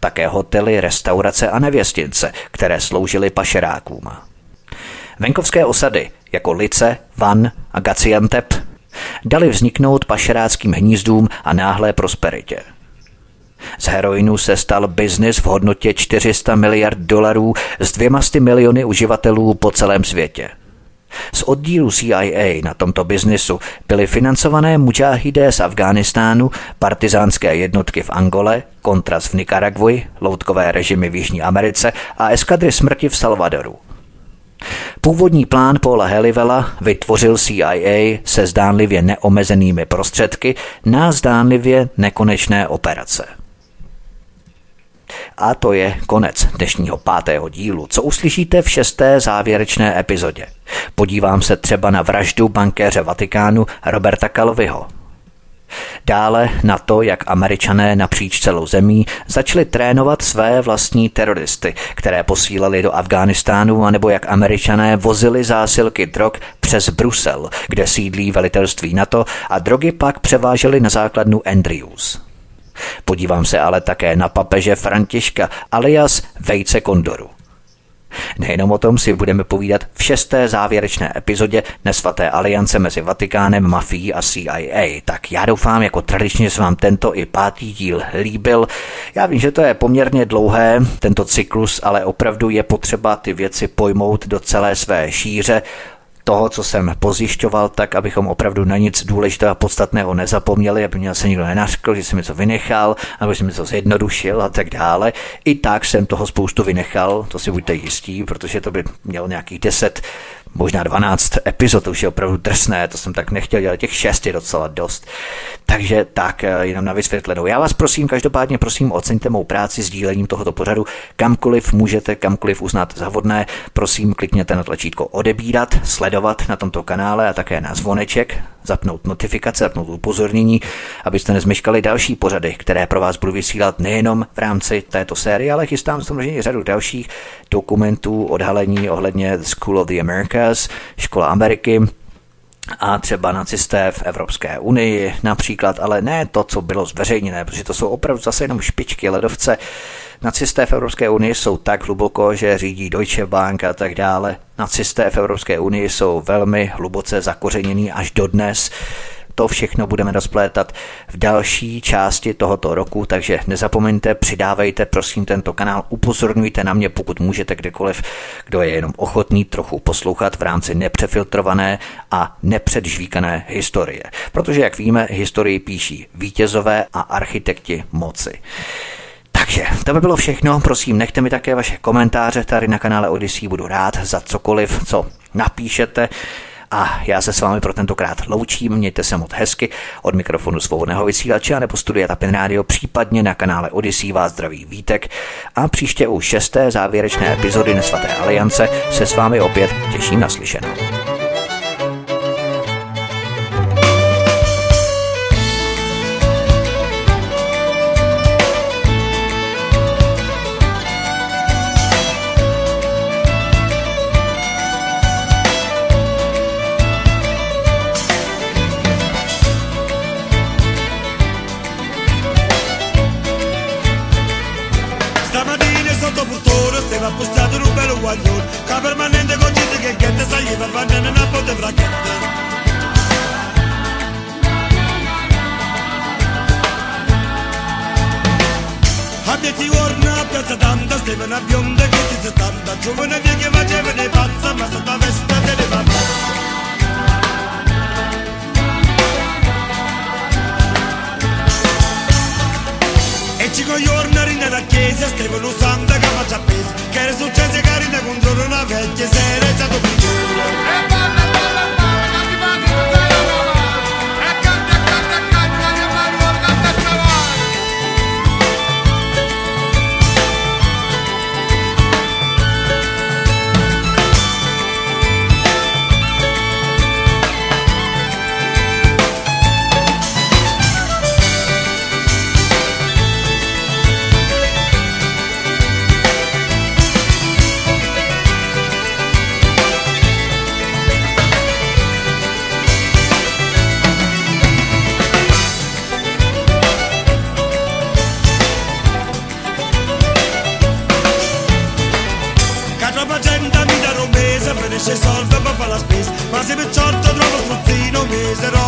Také hotely, restaurace a nevěstince, které sloužily pašerákům. Venkovské osady jako Lice, Van a Gaziantep dali vzniknout pašeráckým hnízdům a náhlé prosperitě. Z heroinu se stal biznis v hodnotě 400 miliard dolarů s dvěma miliony uživatelů po celém světě. Z oddílu CIA na tomto biznisu byly financované mučáhidé z Afghánistánu, partizánské jednotky v Angole, kontras v Nikaragui, loutkové režimy v Jižní Americe a eskadry smrti v Salvadoru. Původní plán Paula Helivela vytvořil CIA se zdánlivě neomezenými prostředky na zdánlivě nekonečné operace. A to je konec dnešního pátého dílu, co uslyšíte v šesté závěrečné epizodě. Podívám se třeba na vraždu bankéře Vatikánu Roberta Kaloviho. Dále na to, jak američané napříč celou zemí začali trénovat své vlastní teroristy, které posílali do Afghánistánu, anebo jak američané vozili zásilky drog přes Brusel, kde sídlí velitelství NATO a drogy pak převáželi na základnu Andrews. Podívám se ale také na papeže Františka alias Vejce Kondoru. Nejenom o tom si budeme povídat v šesté závěrečné epizodě nesvaté aliance mezi Vatikánem, mafií a CIA. Tak já doufám, jako tradičně se vám tento i pátý díl líbil. Já vím, že to je poměrně dlouhé, tento cyklus, ale opravdu je potřeba ty věci pojmout do celé své šíře toho, co jsem pozjišťoval, tak abychom opravdu na nic důležitého a podstatného nezapomněli, aby mě se nikdo nenařkl, že jsem něco vynechal, aby jsem něco zjednodušil a tak dále. I tak jsem toho spoustu vynechal, to si buďte jistí, protože to by mělo nějakých 10 možná 12 epizod, to už je opravdu drsné, to jsem tak nechtěl dělat, těch 6 je docela dost. Takže tak, eh, jenom na vysvětlenou. Já vás prosím, každopádně prosím, oceňte mou práci s dílením tohoto pořadu. Kamkoliv můžete, kamkoliv uznat za vhodné, prosím, klikněte na tlačítko odebírat, sledovat na tomto kanále a také na zvoneček, zapnout notifikace, zapnout upozornění, abyste nezmeškali další pořady, které pro vás budu vysílat nejenom v rámci této série, ale chystám samozřejmě řadu dalších dokumentů, odhalení ohledně School of the Americas, Škola Ameriky, a třeba nacisté v Evropské unii například, ale ne to, co bylo zveřejněné, protože to jsou opravdu zase jenom špičky ledovce. Nacisté v Evropské unii jsou tak hluboko, že řídí Deutsche Bank a tak dále. Nacisté v Evropské unii jsou velmi hluboce zakořenění až dodnes. To všechno budeme rozplétat v další části tohoto roku, takže nezapomeňte, přidávejte prosím tento kanál, upozorňujte na mě, pokud můžete kdekoliv, kdo je jenom ochotný trochu poslouchat v rámci nepřefiltrované a nepředžvíkané historie. Protože, jak víme, historii píší vítězové a architekti moci. Takže to by bylo všechno. Prosím, nechte mi také vaše komentáře tady na kanále Odyssey. Budu rád za cokoliv, co napíšete. A já se s vámi pro tentokrát loučím, mějte se moc hezky od mikrofonu svobodného vysílače a nebo studia Tapin Radio, případně na kanále Odyssey vás zdraví Vítek a příště u šesté závěrečné epizody Nesvaté aliance se s vámi opět těším na slyšenou. era postato un bello guaglione Che permanente con gente che ghette saliva facendo una botte fracchetta. Abbiati orna piazza tanta, stava una bionda che ti settanta Giovane via ma c'è le pazza, ma sotto veste te le va. coglione nella chiesa Stevano Santa che faccia peso Che era successo che arriva contro una vecchia Si era già dopo E c'è soldi per fare la spesa. Ma se per ciotto trovo fruttino Misero,